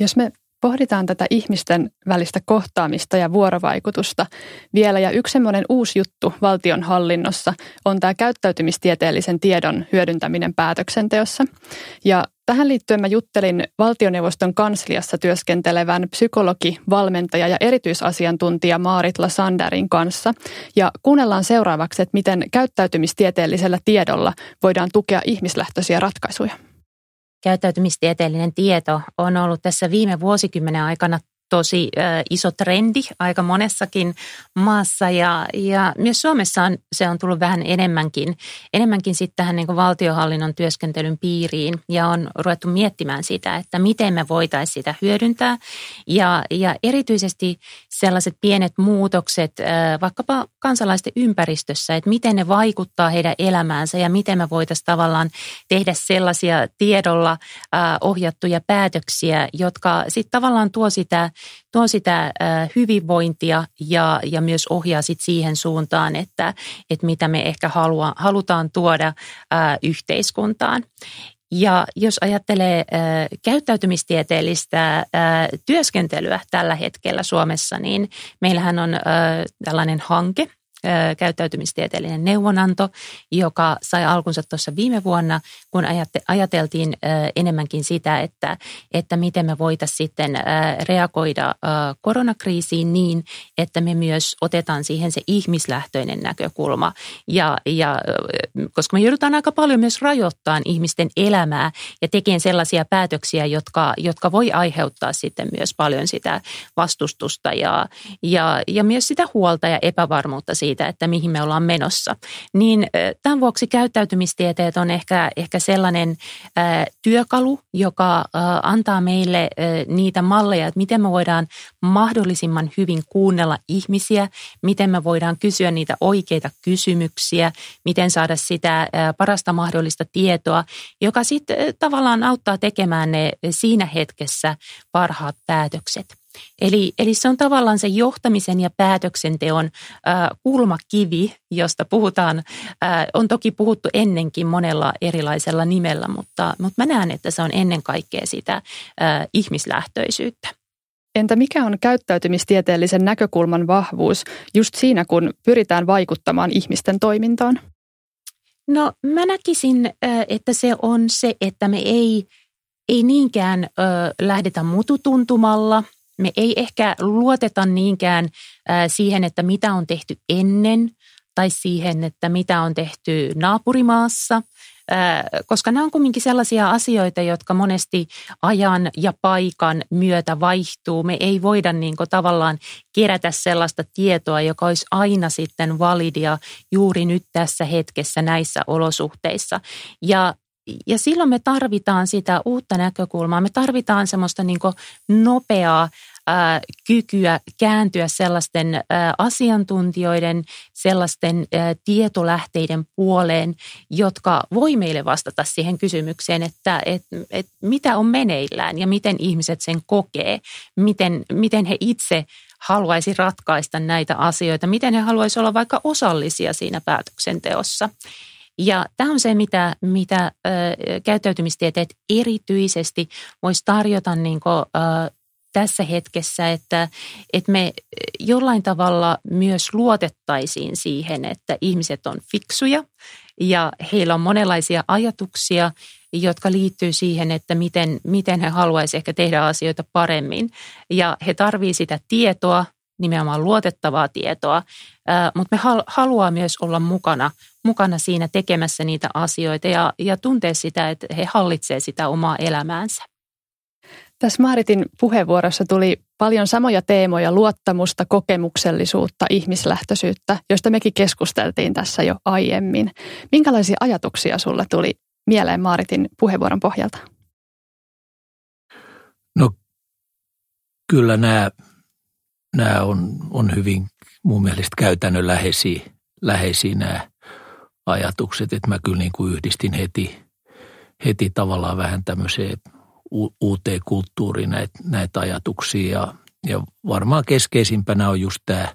Jos me Pohditaan tätä ihmisten välistä kohtaamista ja vuorovaikutusta vielä. Ja yksi semmoinen uusi juttu valtionhallinnossa on tämä käyttäytymistieteellisen tiedon hyödyntäminen päätöksenteossa. Ja tähän liittyen mä juttelin valtioneuvoston kansliassa työskentelevän psykologi, valmentaja ja erityisasiantuntija Maaritla Sanderin kanssa. Ja kuunnellaan seuraavaksi, että miten käyttäytymistieteellisellä tiedolla voidaan tukea ihmislähtöisiä ratkaisuja käyttäytymistieteellinen tieto on ollut tässä viime vuosikymmenen aikana tosi iso trendi aika monessakin maassa. Ja, ja myös Suomessa on, se on tullut vähän enemmänkin, enemmänkin sitten tähän niin valtiohallinnon työskentelyn piiriin. Ja on ruvettu miettimään sitä, että miten me voitaisiin sitä hyödyntää. Ja, ja erityisesti sellaiset pienet muutokset äh, vaikkapa kansalaisten ympäristössä, että miten ne vaikuttaa heidän elämäänsä ja miten me voitaisiin tavallaan tehdä sellaisia tiedolla ohjattuja päätöksiä, jotka sitten tavallaan tuo sitä tuo sitä hyvinvointia ja, ja myös ohjaa sit siihen suuntaan, että, että mitä me ehkä halua, halutaan tuoda yhteiskuntaan. Ja jos ajattelee käyttäytymistieteellistä työskentelyä tällä hetkellä Suomessa, niin meillähän on tällainen hanke – käyttäytymistieteellinen neuvonanto, joka sai alkunsa tuossa viime vuonna, kun ajateltiin enemmänkin sitä, että, että miten me voitaisiin sitten reagoida koronakriisiin niin, että me myös otetaan siihen se ihmislähtöinen näkökulma. Ja, ja koska me joudutaan aika paljon myös rajoittamaan ihmisten elämää ja tekemään sellaisia päätöksiä, jotka, jotka voi aiheuttaa sitten myös paljon sitä vastustusta ja, ja, ja myös sitä huolta ja epävarmuutta siitä, siitä, että mihin me ollaan menossa. Niin tämän vuoksi käyttäytymistieteet on ehkä, ehkä sellainen työkalu, joka antaa meille niitä malleja, että miten me voidaan mahdollisimman hyvin kuunnella ihmisiä, miten me voidaan kysyä niitä oikeita kysymyksiä, miten saada sitä parasta mahdollista tietoa, joka sitten tavallaan auttaa tekemään ne siinä hetkessä parhaat päätökset. Eli, eli se on tavallaan se johtamisen ja päätöksenteon äh, kulmakivi, josta puhutaan, äh, on toki puhuttu ennenkin monella erilaisella nimellä, mutta, mutta mä näen, että se on ennen kaikkea sitä äh, ihmislähtöisyyttä. Entä mikä on käyttäytymistieteellisen näkökulman vahvuus just siinä, kun pyritään vaikuttamaan ihmisten toimintaan? No mä näkisin, että se on se, että me ei, ei niinkään lähdetä mututuntumalla – me ei ehkä luoteta niinkään siihen, että mitä on tehty ennen tai siihen, että mitä on tehty naapurimaassa, koska nämä on kuitenkin sellaisia asioita, jotka monesti ajan ja paikan myötä vaihtuu. Me ei voida niin kuin tavallaan kerätä sellaista tietoa, joka olisi aina sitten validia juuri nyt tässä hetkessä näissä olosuhteissa. Ja ja silloin me tarvitaan sitä uutta näkökulmaa. Me tarvitaan semmoista niin nopeaa ää, kykyä kääntyä sellaisten ää, asiantuntijoiden, sellaisten ää, tietolähteiden puoleen, jotka voi meille vastata siihen kysymykseen, että et, et mitä on meneillään ja miten ihmiset sen kokee, miten, miten he itse haluaisi ratkaista näitä asioita, miten he haluaisi olla vaikka osallisia siinä päätöksenteossa. Ja tämä on se, mitä, mitä ö, käyttäytymistieteet erityisesti voisi tarjota niin kuin, ö, tässä hetkessä, että, että me jollain tavalla myös luotettaisiin siihen, että ihmiset on fiksuja ja heillä on monenlaisia ajatuksia, jotka liittyy siihen, että miten, miten he haluaisivat ehkä tehdä asioita paremmin. Ja he tarvitsevat sitä tietoa, nimenomaan luotettavaa tietoa, mutta me haluaa myös olla mukana, mukana siinä tekemässä niitä asioita ja, ja tuntea sitä, että he hallitsevat sitä omaa elämäänsä. Tässä Maaritin puheenvuorossa tuli paljon samoja teemoja, luottamusta, kokemuksellisuutta, ihmislähtöisyyttä, joista mekin keskusteltiin tässä jo aiemmin. Minkälaisia ajatuksia sulle tuli mieleen Maaritin puheenvuoron pohjalta? No kyllä nämä, nämä on, on hyvin mun mielestä käytännönläheisiä läheisiä nämä ajatukset, että mä kyllä niin kuin yhdistin heti, heti tavallaan vähän tämmöiseen uuteen kulttuuriin näitä, näitä ajatuksia. Ja, ja varmaan keskeisimpänä on just tämä,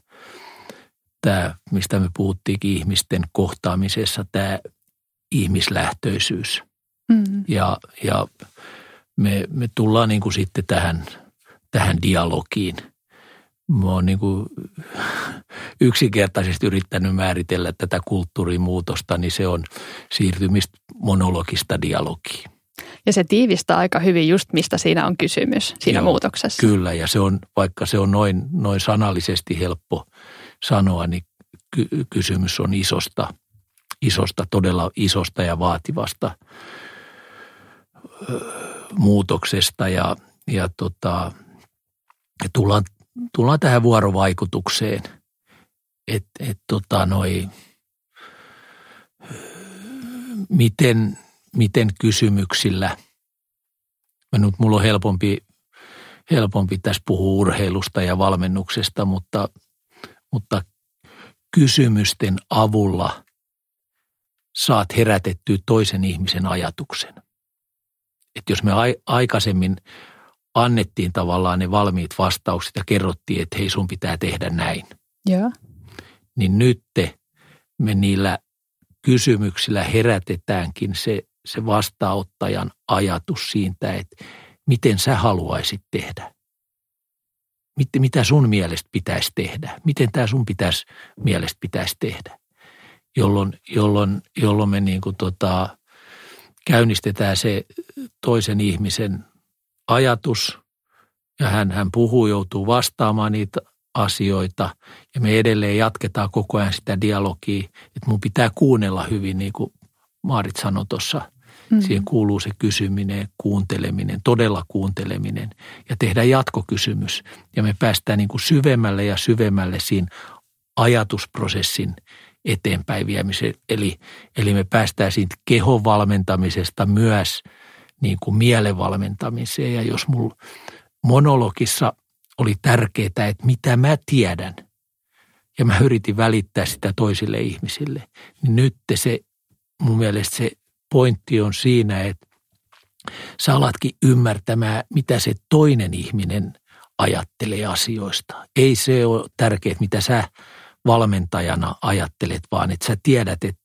tämä, mistä me puhuttiinkin ihmisten kohtaamisessa, tämä ihmislähtöisyys. Mm. Ja, ja me, me tullaan niin kuin sitten tähän, tähän dialogiin. Mä oon niin kuin yksinkertaisesti yrittänyt määritellä tätä kulttuurimuutosta, niin se on siirtymistä monologista dialogiin. Ja se tiivistää aika hyvin just mistä siinä on kysymys siinä Joo, muutoksessa. Kyllä ja se on, vaikka se on noin, noin sanallisesti helppo sanoa, niin ky- kysymys on isosta, isosta, todella isosta ja vaativasta ö, muutoksesta ja, ja, tota, ja tullaan, tullaan tähän vuorovaikutukseen, että et, tota, noi, miten, miten kysymyksillä, mä nyt mulla on helpompi, helpompi tässä puhua urheilusta ja valmennuksesta, mutta, mutta kysymysten avulla saat herätettyä toisen ihmisen ajatuksen. Että jos me aikaisemmin annettiin tavallaan ne valmiit vastaukset ja kerrottiin, että hei sun pitää tehdä näin. Joo. Niin nyt me niillä kysymyksillä herätetäänkin se, se vastaanottajan ajatus siitä, että miten sä haluaisit tehdä. Mitä sun mielestä pitäisi tehdä? Miten tämä sun pitäisi, mielestä pitäisi tehdä? Jolloin, jolloin, jolloin me niin kuin tota, käynnistetään se toisen ihmisen ajatus ja hän, hän puhuu, joutuu vastaamaan niitä asioita ja me edelleen jatketaan koko ajan sitä dialogia, että mun pitää kuunnella hyvin, niin kuin Maarit sanoi tuossa. Mm. Siihen kuuluu se kysyminen, kuunteleminen, todella kuunteleminen ja tehdä jatkokysymys. Ja me päästään niin kuin syvemmälle ja syvemmälle siinä ajatusprosessin eteenpäin viemiseen. Eli, eli me päästään siitä kehon valmentamisesta myös niin kuin mielen valmentamiseen. Ja jos mulla monologissa oli tärkeää, että mitä mä tiedän, ja mä yritin välittää sitä toisille ihmisille, niin nyt se, mun mielestä se pointti on siinä, että sä alatkin ymmärtämään, mitä se toinen ihminen ajattelee asioista. Ei se ole tärkeää, mitä sä valmentajana ajattelet, vaan että sä tiedät, että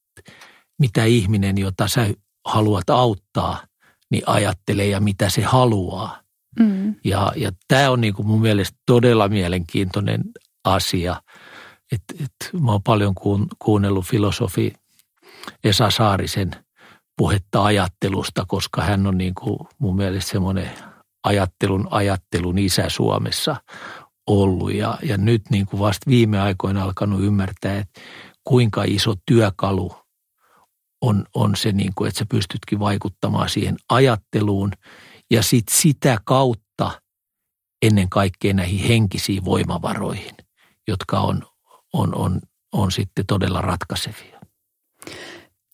mitä ihminen, jota sä haluat auttaa, niin ajattelee ja mitä se haluaa. Mm. Ja, ja tämä on niin kuin mun mielestä todella mielenkiintoinen asia. Et, et mä oon paljon kuun, kuunnellut filosofi Esa Saarisen puhetta ajattelusta, koska hän on niin kuin mun mielestä semmoinen ajattelun ajattelun isä Suomessa ollut. Ja, ja nyt niin kuin vasta viime aikoina alkanut ymmärtää, että kuinka iso työkalu on, on se, niin kuin, että sä pystytkin vaikuttamaan siihen ajatteluun – ja sit sitä kautta ennen kaikkea näihin henkisiin voimavaroihin, jotka on, on, on, on sitten todella ratkaisevia.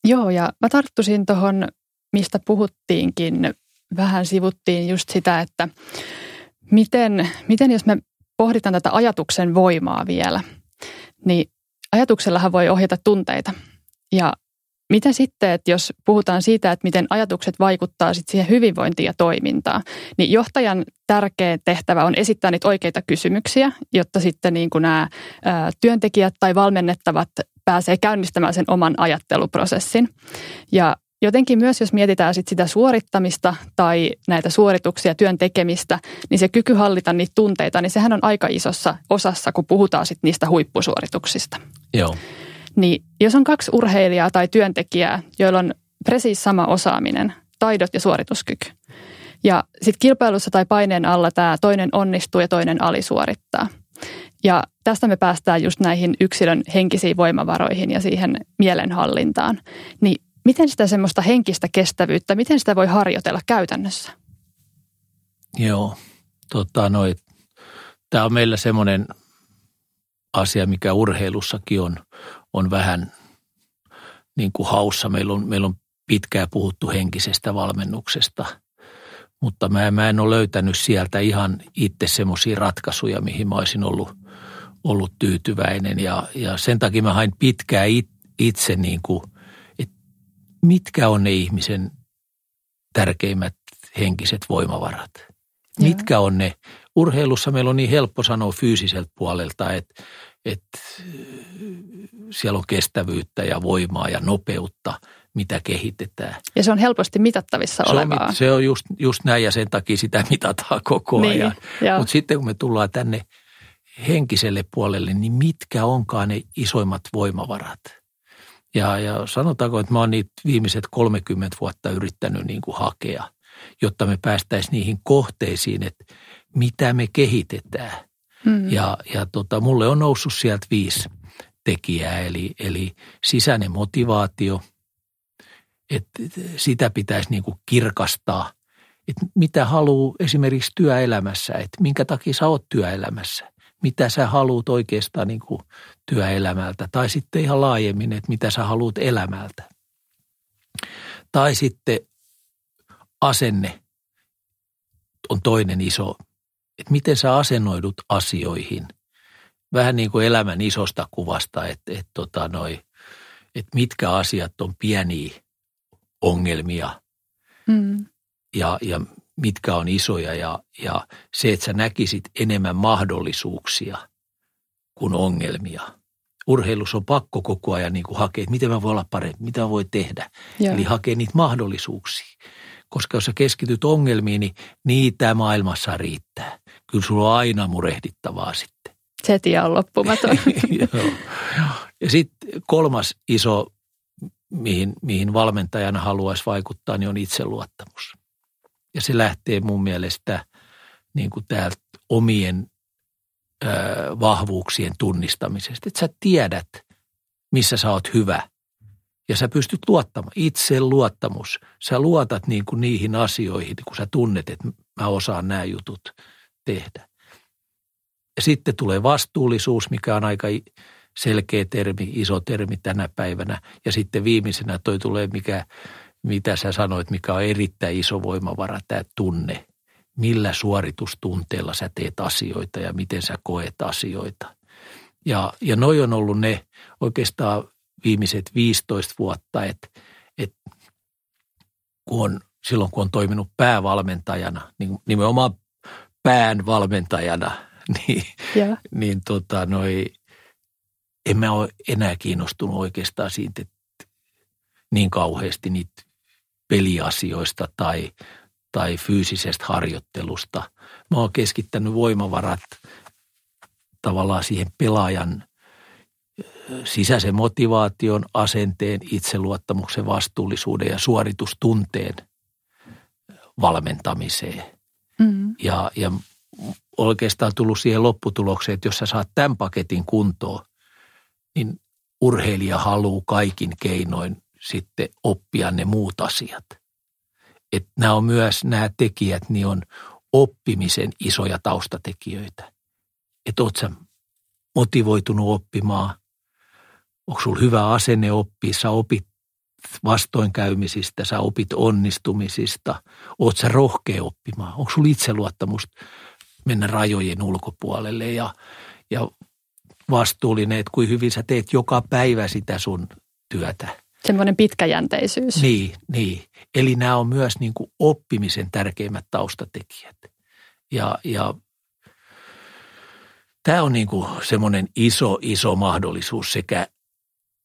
Joo, ja mä tarttuisin tuohon, mistä puhuttiinkin, vähän sivuttiin just sitä, että miten, miten jos me pohditaan tätä ajatuksen voimaa vielä, niin ajatuksellahan voi ohjata tunteita. Ja Miten sitten, että jos puhutaan siitä, että miten ajatukset vaikuttaa sitten siihen hyvinvointiin ja toimintaan, niin johtajan tärkeä tehtävä on esittää niitä oikeita kysymyksiä, jotta sitten niin kuin nämä työntekijät tai valmennettavat pääsee käynnistämään sen oman ajatteluprosessin. Ja jotenkin myös, jos mietitään sit sitä suorittamista tai näitä suorituksia, työn tekemistä, niin se kyky hallita niitä tunteita, niin sehän on aika isossa osassa, kun puhutaan sit niistä huippusuorituksista. Joo. Niin jos on kaksi urheilijaa tai työntekijää, joilla on presiis sama osaaminen, taidot ja suorituskyky, ja sitten kilpailussa tai paineen alla tämä toinen onnistuu ja toinen alisuorittaa. Ja tästä me päästään just näihin yksilön henkisiin voimavaroihin ja siihen mielenhallintaan. Niin miten sitä semmoista henkistä kestävyyttä, miten sitä voi harjoitella käytännössä? Joo, tota, tämä on meillä semmoinen asia, mikä urheilussakin on, on vähän niin kuin haussa. Meillä on, meillä on pitkään puhuttu henkisestä valmennuksesta, mutta mä, mä en ole löytänyt sieltä ihan itse semmoisia ratkaisuja, mihin mä olisin ollut, ollut tyytyväinen. Ja, ja sen takia mä hain pitkään it, itse, niin kuin, että mitkä on ne ihmisen tärkeimmät henkiset voimavarat. Mitkä on ne? Urheilussa meillä on niin helppo sanoa fyysiseltä puolelta, että, että siellä on kestävyyttä ja voimaa ja nopeutta, mitä kehitetään. Ja se on helposti mitattavissa se olevaa. On, se on just, just näin ja sen takia sitä mitataan koko niin, ajan. Mutta sitten kun me tullaan tänne henkiselle puolelle, niin mitkä onkaan ne isoimmat voimavarat? Ja, ja sanotaanko, että mä oon niitä viimeiset 30 vuotta yrittänyt niin kuin hakea, jotta me päästäisiin niihin kohteisiin, että mitä me kehitetään. Hmm. Ja, ja tota, mulle on noussut sieltä viisi tekijää, eli, eli sisäinen motivaatio, että sitä pitäisi niin kuin kirkastaa, että mitä haluaa esimerkiksi työelämässä, että minkä takia sä oot työelämässä, mitä sä haluat oikeastaan niin kuin työelämältä, tai sitten ihan laajemmin, että mitä sä haluat elämältä. Tai sitten asenne on toinen iso, että miten sä asennoidut asioihin – vähän niin kuin elämän isosta kuvasta, että, että, tota noi, että mitkä asiat on pieniä ongelmia mm. ja, ja mitkä on isoja ja, ja se, että sä näkisit enemmän mahdollisuuksia kuin ongelmia. Urheilussa on pakko koko ajan niin kuin hakea, että miten mä voin olla parempi, mitä mä voin tehdä. Joo. Eli hakea niitä mahdollisuuksia. Koska jos sä keskityt ongelmiin, niin niitä maailmassa riittää. Kyllä sulla on aina murehdittavaa sitten. Se tie on loppumaton. Joo. Ja sitten kolmas iso, mihin, mihin valmentajana haluaisi vaikuttaa, niin on itseluottamus. Ja se lähtee mun mielestä niin kuin täältä omien ö, vahvuuksien tunnistamisesta. Että sä tiedät, missä sä oot hyvä. Ja sä pystyt luottamaan. Itse luottamus. Sä luotat niin kuin niihin asioihin, kun sä tunnet, että mä osaan nämä jutut tehdä. Sitten tulee vastuullisuus, mikä on aika selkeä termi, iso termi tänä päivänä. Ja sitten viimeisenä toi tulee, mikä, mitä sä sanoit, mikä on erittäin iso voimavara, tämä tunne. Millä suoritustunteella sä teet asioita ja miten sä koet asioita. Ja, ja noi on ollut ne oikeastaan viimeiset 15 vuotta, että, että kun on, silloin kun on toiminut päävalmentajana, niin nimenomaan pään valmentajana, niin, yeah. niin tota, noi, en mä ole enää kiinnostunut oikeastaan siitä että niin kauheasti niitä peliasioista tai, tai fyysisestä harjoittelusta. Mä oon keskittänyt voimavarat tavallaan siihen pelaajan sisäisen motivaation, asenteen, itseluottamuksen, vastuullisuuden ja suoritustunteen valmentamiseen. Mm. Ja, ja oikeastaan tullut siihen lopputulokseen, että jos sä saat tämän paketin kuntoon, niin urheilija haluaa kaikin keinoin sitten oppia ne muut asiat. Että nämä on myös, nämä tekijät, niin on oppimisen isoja taustatekijöitä. Että oot sä motivoitunut oppimaan, onko sulla hyvä asenne oppia, sä opit vastoinkäymisistä, sä opit onnistumisista, oot sä rohkea oppimaan, onko sulla itseluottamusta mennä rajojen ulkopuolelle ja, ja vastuullinen, että kuin hyvin sä teet joka päivä sitä sun työtä. Semmoinen pitkäjänteisyys. Niin, niin. Eli nämä on myös niin kuin oppimisen tärkeimmät taustatekijät. Ja, ja tämä on niin kuin semmoinen iso, iso mahdollisuus sekä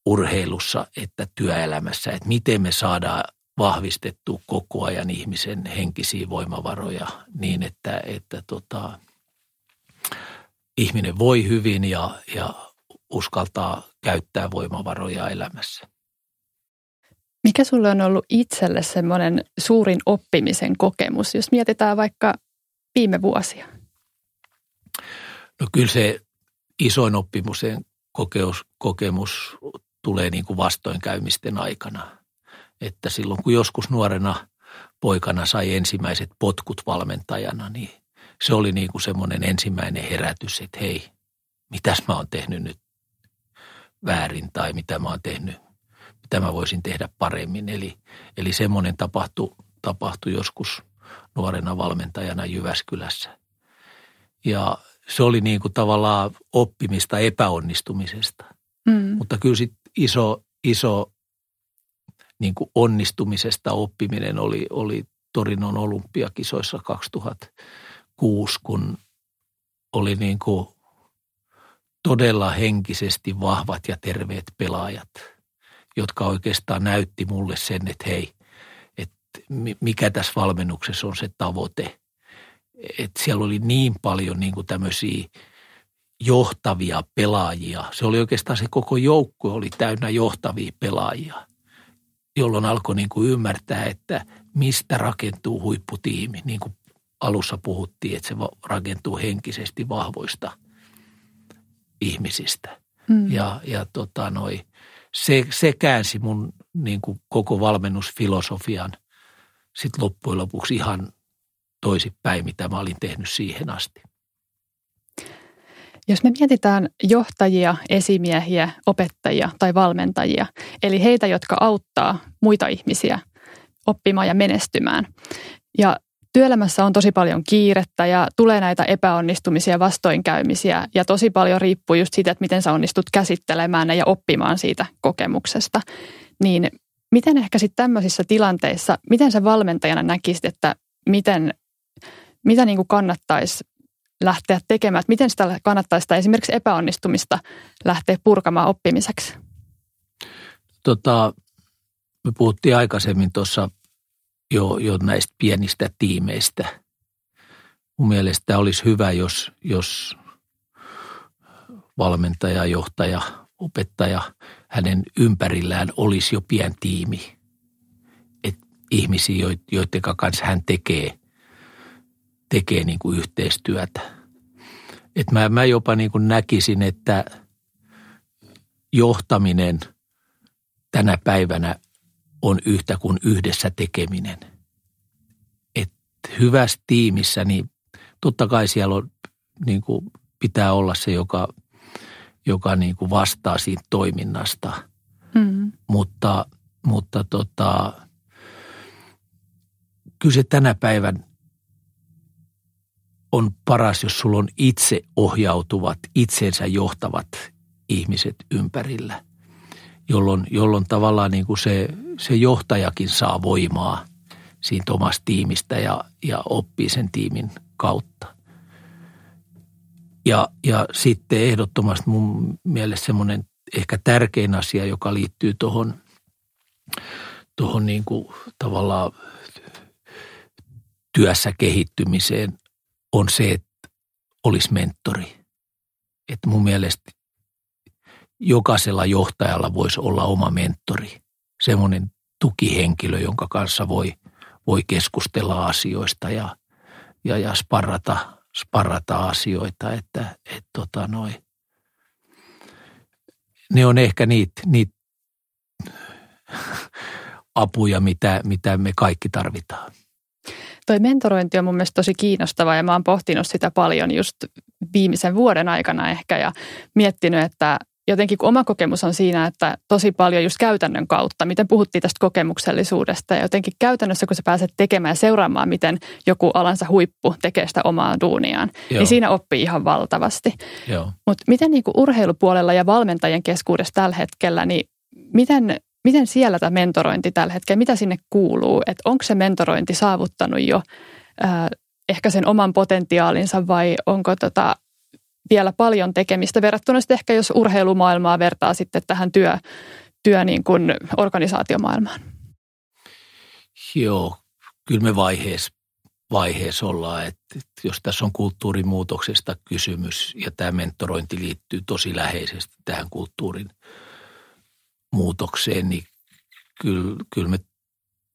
urheilussa että työelämässä, että miten me saadaan vahvistettu koko ajan ihmisen henkisiä voimavaroja niin, että, että tota, ihminen voi hyvin ja, ja uskaltaa käyttää voimavaroja elämässä. Mikä sulle on ollut itselle semmoinen suurin oppimisen kokemus, jos mietitään vaikka viime vuosia? No kyllä se isoin oppimisen kokemus, kokemus tulee niin kuin vastoinkäymisten aikana. Että silloin kun joskus nuorena poikana sai ensimmäiset potkut valmentajana, niin se oli niin kuin semmoinen ensimmäinen herätys, että hei, mitäs mä oon tehnyt nyt väärin tai mitä mä oon tehnyt, mitä mä voisin tehdä paremmin. Eli, eli semmoinen tapahtui, tapahtui joskus nuorena valmentajana Jyväskylässä. Ja se oli niin kuin tavallaan oppimista epäonnistumisesta. Mm. Mutta kyllä sit iso, iso niin kuin onnistumisesta oppiminen oli, oli Torinon olympiakisoissa 2006, kun oli niin kuin todella henkisesti vahvat ja terveet pelaajat, jotka oikeastaan näytti mulle sen, että hei, että mikä tässä valmennuksessa on se tavoite. Että siellä oli niin paljon niin kuin tämmöisiä johtavia pelaajia. Se oli oikeastaan se koko joukkue oli täynnä johtavia pelaajia, jolloin alkoi niin kuin ymmärtää, että mistä rakentuu huipputiimi. Niin kuin alussa puhuttiin, että se rakentuu henkisesti vahvoista ihmisistä. Mm. Ja, ja tota noi, se, se käänsi mun niin kuin koko valmennusfilosofian sitten loppujen lopuksi ihan toisinpäin, mitä mä olin tehnyt siihen asti. Jos me mietitään johtajia, esimiehiä, opettajia tai valmentajia, eli heitä, jotka auttaa muita ihmisiä oppimaan ja menestymään. Ja työelämässä on tosi paljon kiirettä ja tulee näitä epäonnistumisia, vastoinkäymisiä ja tosi paljon riippuu just siitä, että miten sä onnistut käsittelemään ne ja oppimaan siitä kokemuksesta. Niin miten ehkä sitten tämmöisissä tilanteissa, miten sä valmentajana näkisit, että miten mitä niin kannattaisi lähteä tekemään? Että miten sitä kannattaisi sitä esimerkiksi epäonnistumista lähteä purkamaan oppimiseksi? Tota, me puhuttiin aikaisemmin tuossa jo, jo näistä pienistä tiimeistä. Mun mielestä olisi hyvä, jos, jos valmentaja, johtaja, opettaja, hänen ympärillään olisi jo pien tiimi. Et ihmisiä, joiden kanssa hän tekee, tekee niin kuin yhteistyötä. Et mä, mä jopa niin kuin näkisin, että johtaminen tänä päivänä on yhtä kuin yhdessä tekeminen. Et hyvässä tiimissä, niin totta kai siellä on, niin kuin pitää olla se, joka, joka niin kuin vastaa siitä toiminnasta. Mm. Mutta, mutta tota, kyllä se tänä päivän on paras, jos sulla on itse ohjautuvat, itsensä johtavat ihmiset ympärillä, jolloin, jolloin tavallaan niin kuin se, se johtajakin saa voimaa siitä omasta tiimistä ja, ja oppii sen tiimin kautta. Ja, ja sitten ehdottomasti mun mielestä semmoinen ehkä tärkein asia, joka liittyy tuohon tohon niin kuin tavallaan työssä kehittymiseen, on se, että olisi mentori. Että mun mielestä jokaisella johtajalla voisi olla oma mentori. Semmoinen tukihenkilö, jonka kanssa voi, voi keskustella asioista ja, ja, ja sparrata, sparrata asioita. Että et tota noi. Ne on ehkä niitä niit apuja, mitä, mitä me kaikki tarvitaan. Toi mentorointi on mun mielestä tosi kiinnostavaa ja mä oon pohtinut sitä paljon just viimeisen vuoden aikana ehkä ja miettinyt, että jotenkin kun oma kokemus on siinä, että tosi paljon just käytännön kautta, miten puhuttiin tästä kokemuksellisuudesta ja jotenkin käytännössä, kun sä pääset tekemään ja seuraamaan, miten joku alansa huippu tekee sitä omaa duuniaan, niin Joo. niin siinä oppii ihan valtavasti. Mutta miten niin kuin urheilupuolella ja valmentajien keskuudessa tällä hetkellä, niin miten miten siellä tämä mentorointi tällä hetkellä, mitä sinne kuuluu? Että onko se mentorointi saavuttanut jo äh, ehkä sen oman potentiaalinsa vai onko tota vielä paljon tekemistä verrattuna sitten ehkä jos urheilumaailmaa vertaa sitten tähän työ, työ niin kuin organisaatiomaailmaan? Joo, kyllä me vaiheessa, vaiheessa ollaan, että, että jos tässä on kulttuurimuutoksesta kysymys ja tämä mentorointi liittyy tosi läheisesti tähän kulttuurin – muutokseen, niin kyllä, kyllä, me,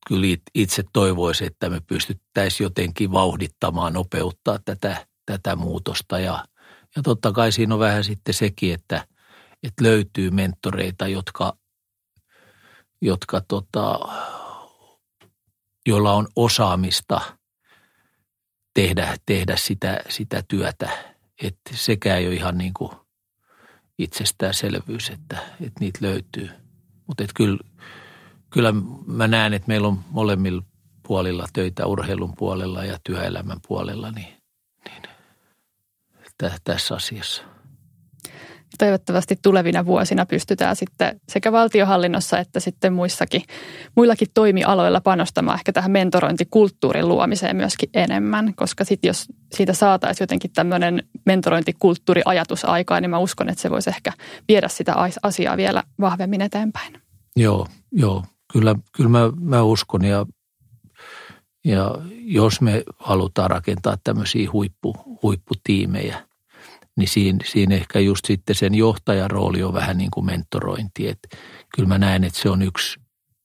kyllä itse toivoisin, että me pystyttäisiin jotenkin vauhdittamaan, nopeuttaa tätä, tätä muutosta. Ja, ja totta kai siinä on vähän sitten sekin, että, että löytyy mentoreita, jotka, jotka tota, joilla on osaamista tehdä, tehdä sitä, sitä työtä. Että sekään ei ole ihan niin kuin itsestäänselvyys, että, että niitä löytyy – mutta kyllä, kyllä mä näen, että meillä on molemmilla puolilla töitä urheilun puolella ja työelämän puolella niin, niin tä, tässä asiassa. Toivottavasti tulevina vuosina pystytään sitten sekä valtiohallinnossa että sitten muissakin, muillakin toimialoilla panostamaan ehkä tähän mentorointikulttuurin luomiseen myöskin enemmän, koska sitten jos siitä saataisiin jotenkin tämmöinen mentorointikulttuuriajatus aikaa, niin mä uskon, että se voisi ehkä viedä sitä asiaa vielä vahvemmin eteenpäin. Joo, joo. Kyllä, kyllä mä, mä uskon ja, ja jos me halutaan rakentaa tämmöisiä huippu, huipputiimejä, niin siinä, siinä ehkä just sitten sen johtajan rooli on vähän niin kuin mentorointi. Että kyllä mä näen, että se on yksi,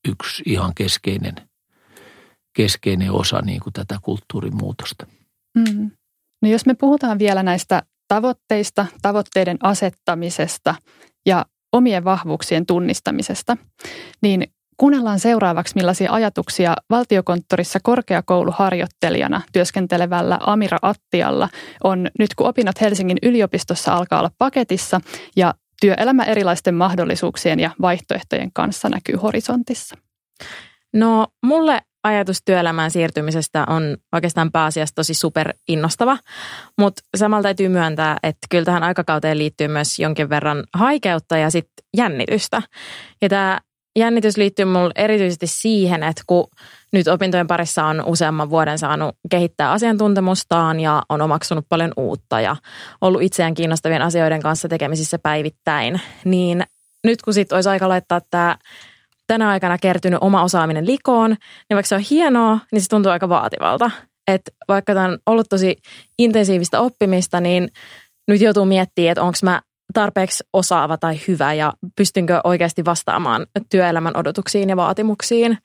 yksi ihan keskeinen, keskeinen osa niin kuin tätä kulttuurimuutosta. Mm. No jos me puhutaan vielä näistä tavoitteista, tavoitteiden asettamisesta ja omien vahvuuksien tunnistamisesta, niin kuunnellaan seuraavaksi millaisia ajatuksia valtiokonttorissa korkeakouluharjoittelijana työskentelevällä Amira Attialla on nyt kun opinnot Helsingin yliopistossa alkaa olla paketissa ja työelämä erilaisten mahdollisuuksien ja vaihtoehtojen kanssa näkyy horisontissa. No mulle ajatus työelämään siirtymisestä on oikeastaan pääasiassa tosi super innostava, mutta samalla täytyy myöntää, että kyllä tähän aikakauteen liittyy myös jonkin verran haikeutta ja sitten jännitystä. Ja tämä jännitys liittyy mulle erityisesti siihen, että kun nyt opintojen parissa on useamman vuoden saanut kehittää asiantuntemustaan ja on omaksunut paljon uutta ja ollut itseään kiinnostavien asioiden kanssa tekemisissä päivittäin, niin nyt kun sitten olisi aika laittaa tämä tänä aikana kertynyt oma osaaminen likoon, niin vaikka se on hienoa, niin se tuntuu aika vaativalta. Että vaikka tämä on ollut tosi intensiivistä oppimista, niin nyt joutuu miettimään, että onko mä tarpeeksi osaava tai hyvä ja pystynkö oikeasti vastaamaan työelämän odotuksiin ja vaatimuksiin.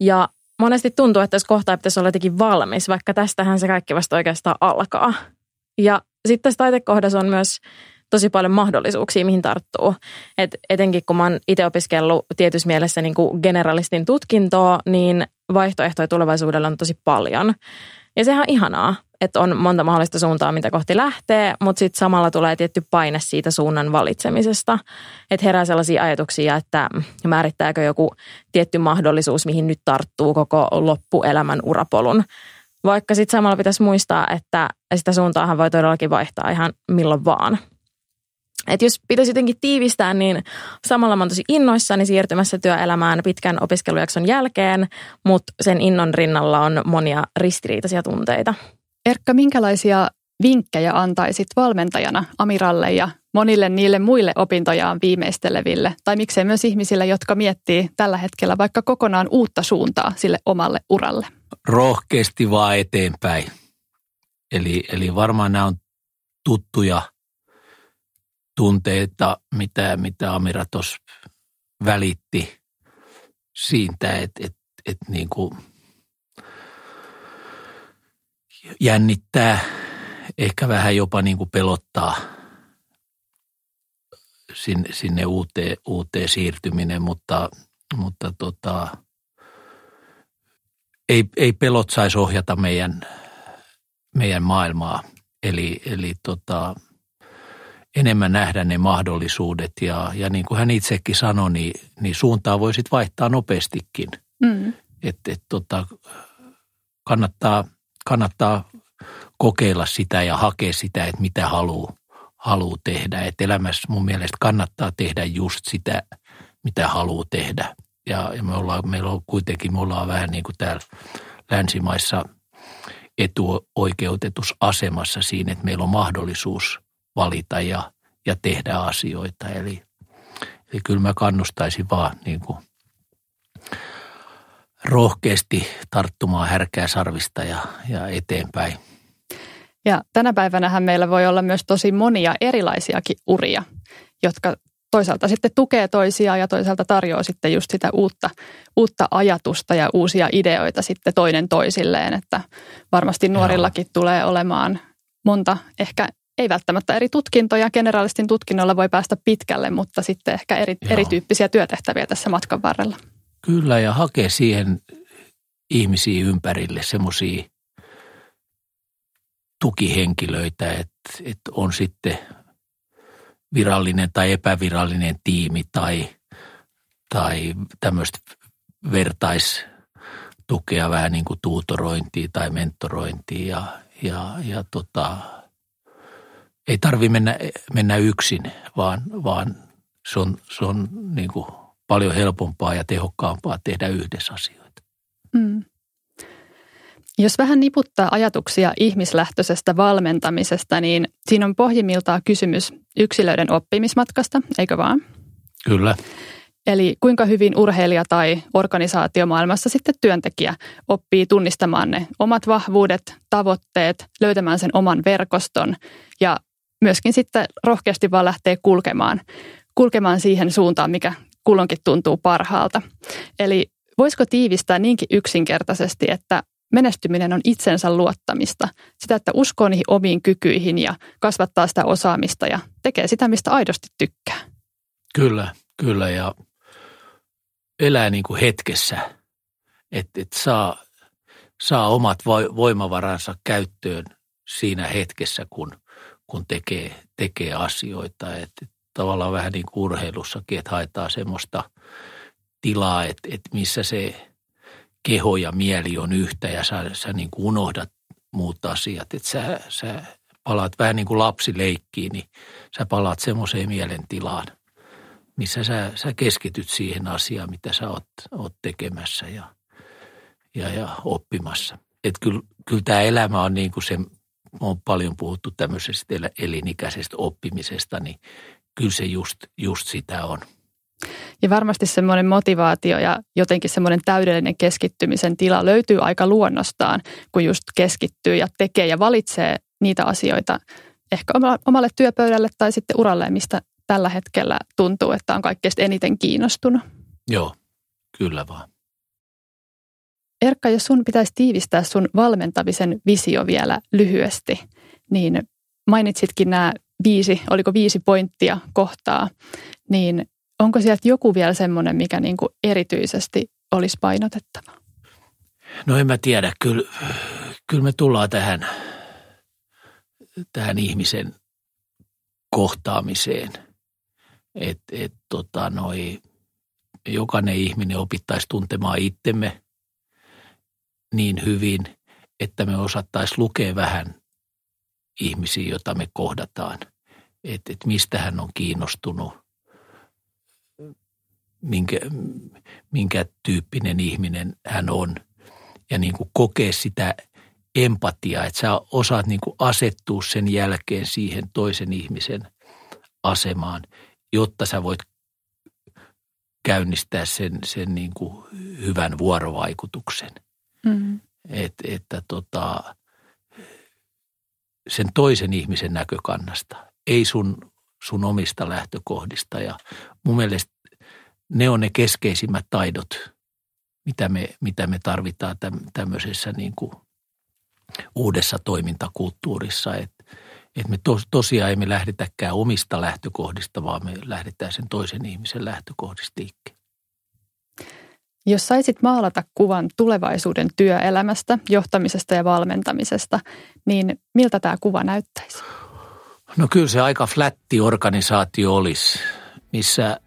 Ja monesti tuntuu, että tässä kohtaa pitäisi olla jotenkin valmis, vaikka tästähän se kaikki vasta oikeastaan alkaa. Ja sitten tässä taitekohdassa on myös tosi paljon mahdollisuuksia, mihin tarttuu. Et etenkin kun mä oon itse opiskellut tietyssä mielessä niin kuin generalistin tutkintoa, niin vaihtoehtoja tulevaisuudella on tosi paljon. Ja sehän on ihanaa, että on monta mahdollista suuntaa, mitä kohti lähtee, mutta sitten samalla tulee tietty paine siitä suunnan valitsemisesta. Että herää sellaisia ajatuksia, että määrittääkö joku tietty mahdollisuus, mihin nyt tarttuu koko loppuelämän urapolun. Vaikka sitten samalla pitäisi muistaa, että sitä suuntaahan voi todellakin vaihtaa ihan milloin vaan. Et jos pitäisi jotenkin tiivistää, niin samalla mä oon tosi innoissani siirtymässä työelämään pitkän opiskelujakson jälkeen, mutta sen innon rinnalla on monia ristiriitaisia tunteita. Erkka, minkälaisia vinkkejä antaisit valmentajana Amiralle ja monille niille muille opintojaan viimeisteleville, tai miksei myös ihmisille, jotka miettii tällä hetkellä vaikka kokonaan uutta suuntaa sille omalle uralle? Rohkeasti vaan eteenpäin. Eli, eli varmaan nämä on tuttuja tunteita, mitä, mitä Amira välitti siitä, että et, et niin kuin – jännittää, ehkä vähän jopa niin kuin pelottaa sinne, sinne uuteen, uuteen siirtyminen, mutta, mutta tota, ei, ei pelot saisi ohjata meidän, meidän maailmaa. Eli, eli tota, enemmän nähdä ne mahdollisuudet ja, ja niin kuin hän itsekin sanoi, niin, niin suuntaa voisit vaihtaa nopeastikin. Mm. Että et, tota, kannattaa kannattaa kokeilla sitä ja hakea sitä, että mitä haluaa haluu tehdä. Että elämässä mun mielestä kannattaa tehdä just sitä, mitä haluaa tehdä. Ja, ja me ollaan, meillä on kuitenkin, me ollaan vähän niin kuin täällä länsimaissa etuoikeutetus asemassa siinä, että meillä on mahdollisuus valita ja, ja tehdä asioita. Eli, eli kyllä mä kannustaisin vaan niin kuin – rohkeasti tarttumaan härkää sarvista ja, ja eteenpäin. Ja tänä päivänähän meillä voi olla myös tosi monia erilaisiakin uria, jotka toisaalta sitten tukee toisiaan ja toisaalta tarjoaa sitten just sitä uutta, uutta ajatusta ja uusia ideoita sitten toinen toisilleen, että varmasti nuorillakin Joo. tulee olemaan monta ehkä ei välttämättä eri tutkintoja. Generalistin tutkinnolla voi päästä pitkälle, mutta sitten ehkä eri, erityyppisiä työtehtäviä tässä matkan varrella. Kyllä, ja hakee siihen ihmisiä ympärille semmoisia tukihenkilöitä, että, että on sitten virallinen tai epävirallinen tiimi tai, tai tämmöistä vertaistukea vähän niin kuin tuutorointia tai mentorointia ja, ja, ja tota, ei tarvi mennä, mennä yksin, vaan, vaan se on, se on niin kuin – paljon helpompaa ja tehokkaampaa tehdä yhdessä asioita. Mm. Jos vähän niputtaa ajatuksia ihmislähtöisestä valmentamisesta, niin siinä on pohjimmiltaan kysymys yksilöiden oppimismatkasta, eikö vaan? Kyllä. Eli kuinka hyvin urheilija tai organisaatiomaailmassa sitten työntekijä oppii tunnistamaan ne omat vahvuudet, tavoitteet, löytämään sen oman verkoston ja myöskin sitten rohkeasti vaan lähtee kulkemaan, kulkemaan siihen suuntaan, mikä kulloinkin tuntuu parhaalta. Eli voisiko tiivistää niinkin yksinkertaisesti, että menestyminen on itsensä luottamista, sitä, että uskoo niihin omiin kykyihin ja kasvattaa sitä osaamista ja tekee sitä, mistä aidosti tykkää. Kyllä, kyllä ja elää niin kuin hetkessä, että et saa, saa omat voimavaransa käyttöön siinä hetkessä, kun, kun tekee, tekee asioita. Että tavallaan vähän niin kuin urheilussakin, että haetaan semmoista tilaa, että, että missä se keho ja mieli on yhtä ja sä, sä niin kuin unohdat muut asiat. Että sä, sä palaat vähän niin kuin lapsi leikkiin, niin sä palaat semmoiseen mielentilaan, missä sä, sä keskityt siihen asiaan, mitä sä oot, oot tekemässä. Ja, ja, ja oppimassa. Että kyllä, kyllä tämä elämä on niin kuin se, on paljon puhuttu tämmöisestä elinikäisestä oppimisesta, niin kyllä se just, just sitä on. Ja varmasti semmoinen motivaatio ja jotenkin semmoinen täydellinen keskittymisen tila löytyy aika luonnostaan, kun just keskittyy ja tekee ja valitsee niitä asioita ehkä omalle työpöydälle tai sitten uralle, mistä tällä hetkellä tuntuu, että on kaikkein eniten kiinnostunut. Joo, kyllä vaan. Erkka, jos sun pitäisi tiivistää sun valmentamisen visio vielä lyhyesti, niin mainitsitkin nämä viisi, oliko viisi pointtia kohtaa, niin onko sieltä joku vielä semmoinen, mikä niin kuin erityisesti olisi painotettava? No en mä tiedä, kyllä, kyllä me tullaan tähän, tähän ihmisen kohtaamiseen, että et, tota, noi, jokainen ihminen opittaisi tuntemaan itsemme niin hyvin, että me osattaisiin lukea vähän ihmisiä, joita me kohdataan. Että et mistä hän on kiinnostunut, minkä, minkä tyyppinen ihminen hän on. Ja niin kuin kokea sitä empatiaa, että sä osaat niin kuin asettua sen jälkeen siihen toisen ihmisen asemaan, jotta sä voit käynnistää sen, sen niin kuin hyvän vuorovaikutuksen. Mm. Et, että tota, sen toisen ihmisen näkökannasta, ei sun, sun omista lähtökohdista. Ja mun mielestä ne on ne keskeisimmät taidot, mitä me, mitä me tarvitaan tämmöisessä niin kuin uudessa toimintakulttuurissa. Että et me tos, tosiaan emme lähdetäkään omista lähtökohdista, vaan me lähdetään sen toisen ihmisen lähtökohdista liikkeelle. Jos saisit maalata kuvan tulevaisuuden työelämästä, johtamisesta ja valmentamisesta, niin miltä tämä kuva näyttäisi? No kyllä se aika flätti organisaatio olisi, missä,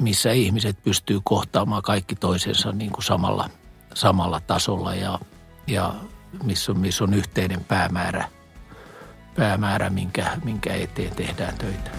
missä ihmiset pystyy kohtaamaan kaikki toisensa niin kuin samalla, samalla tasolla ja, ja missä, on, missä on yhteinen päämäärä, päämäärä minkä, minkä eteen tehdään töitä.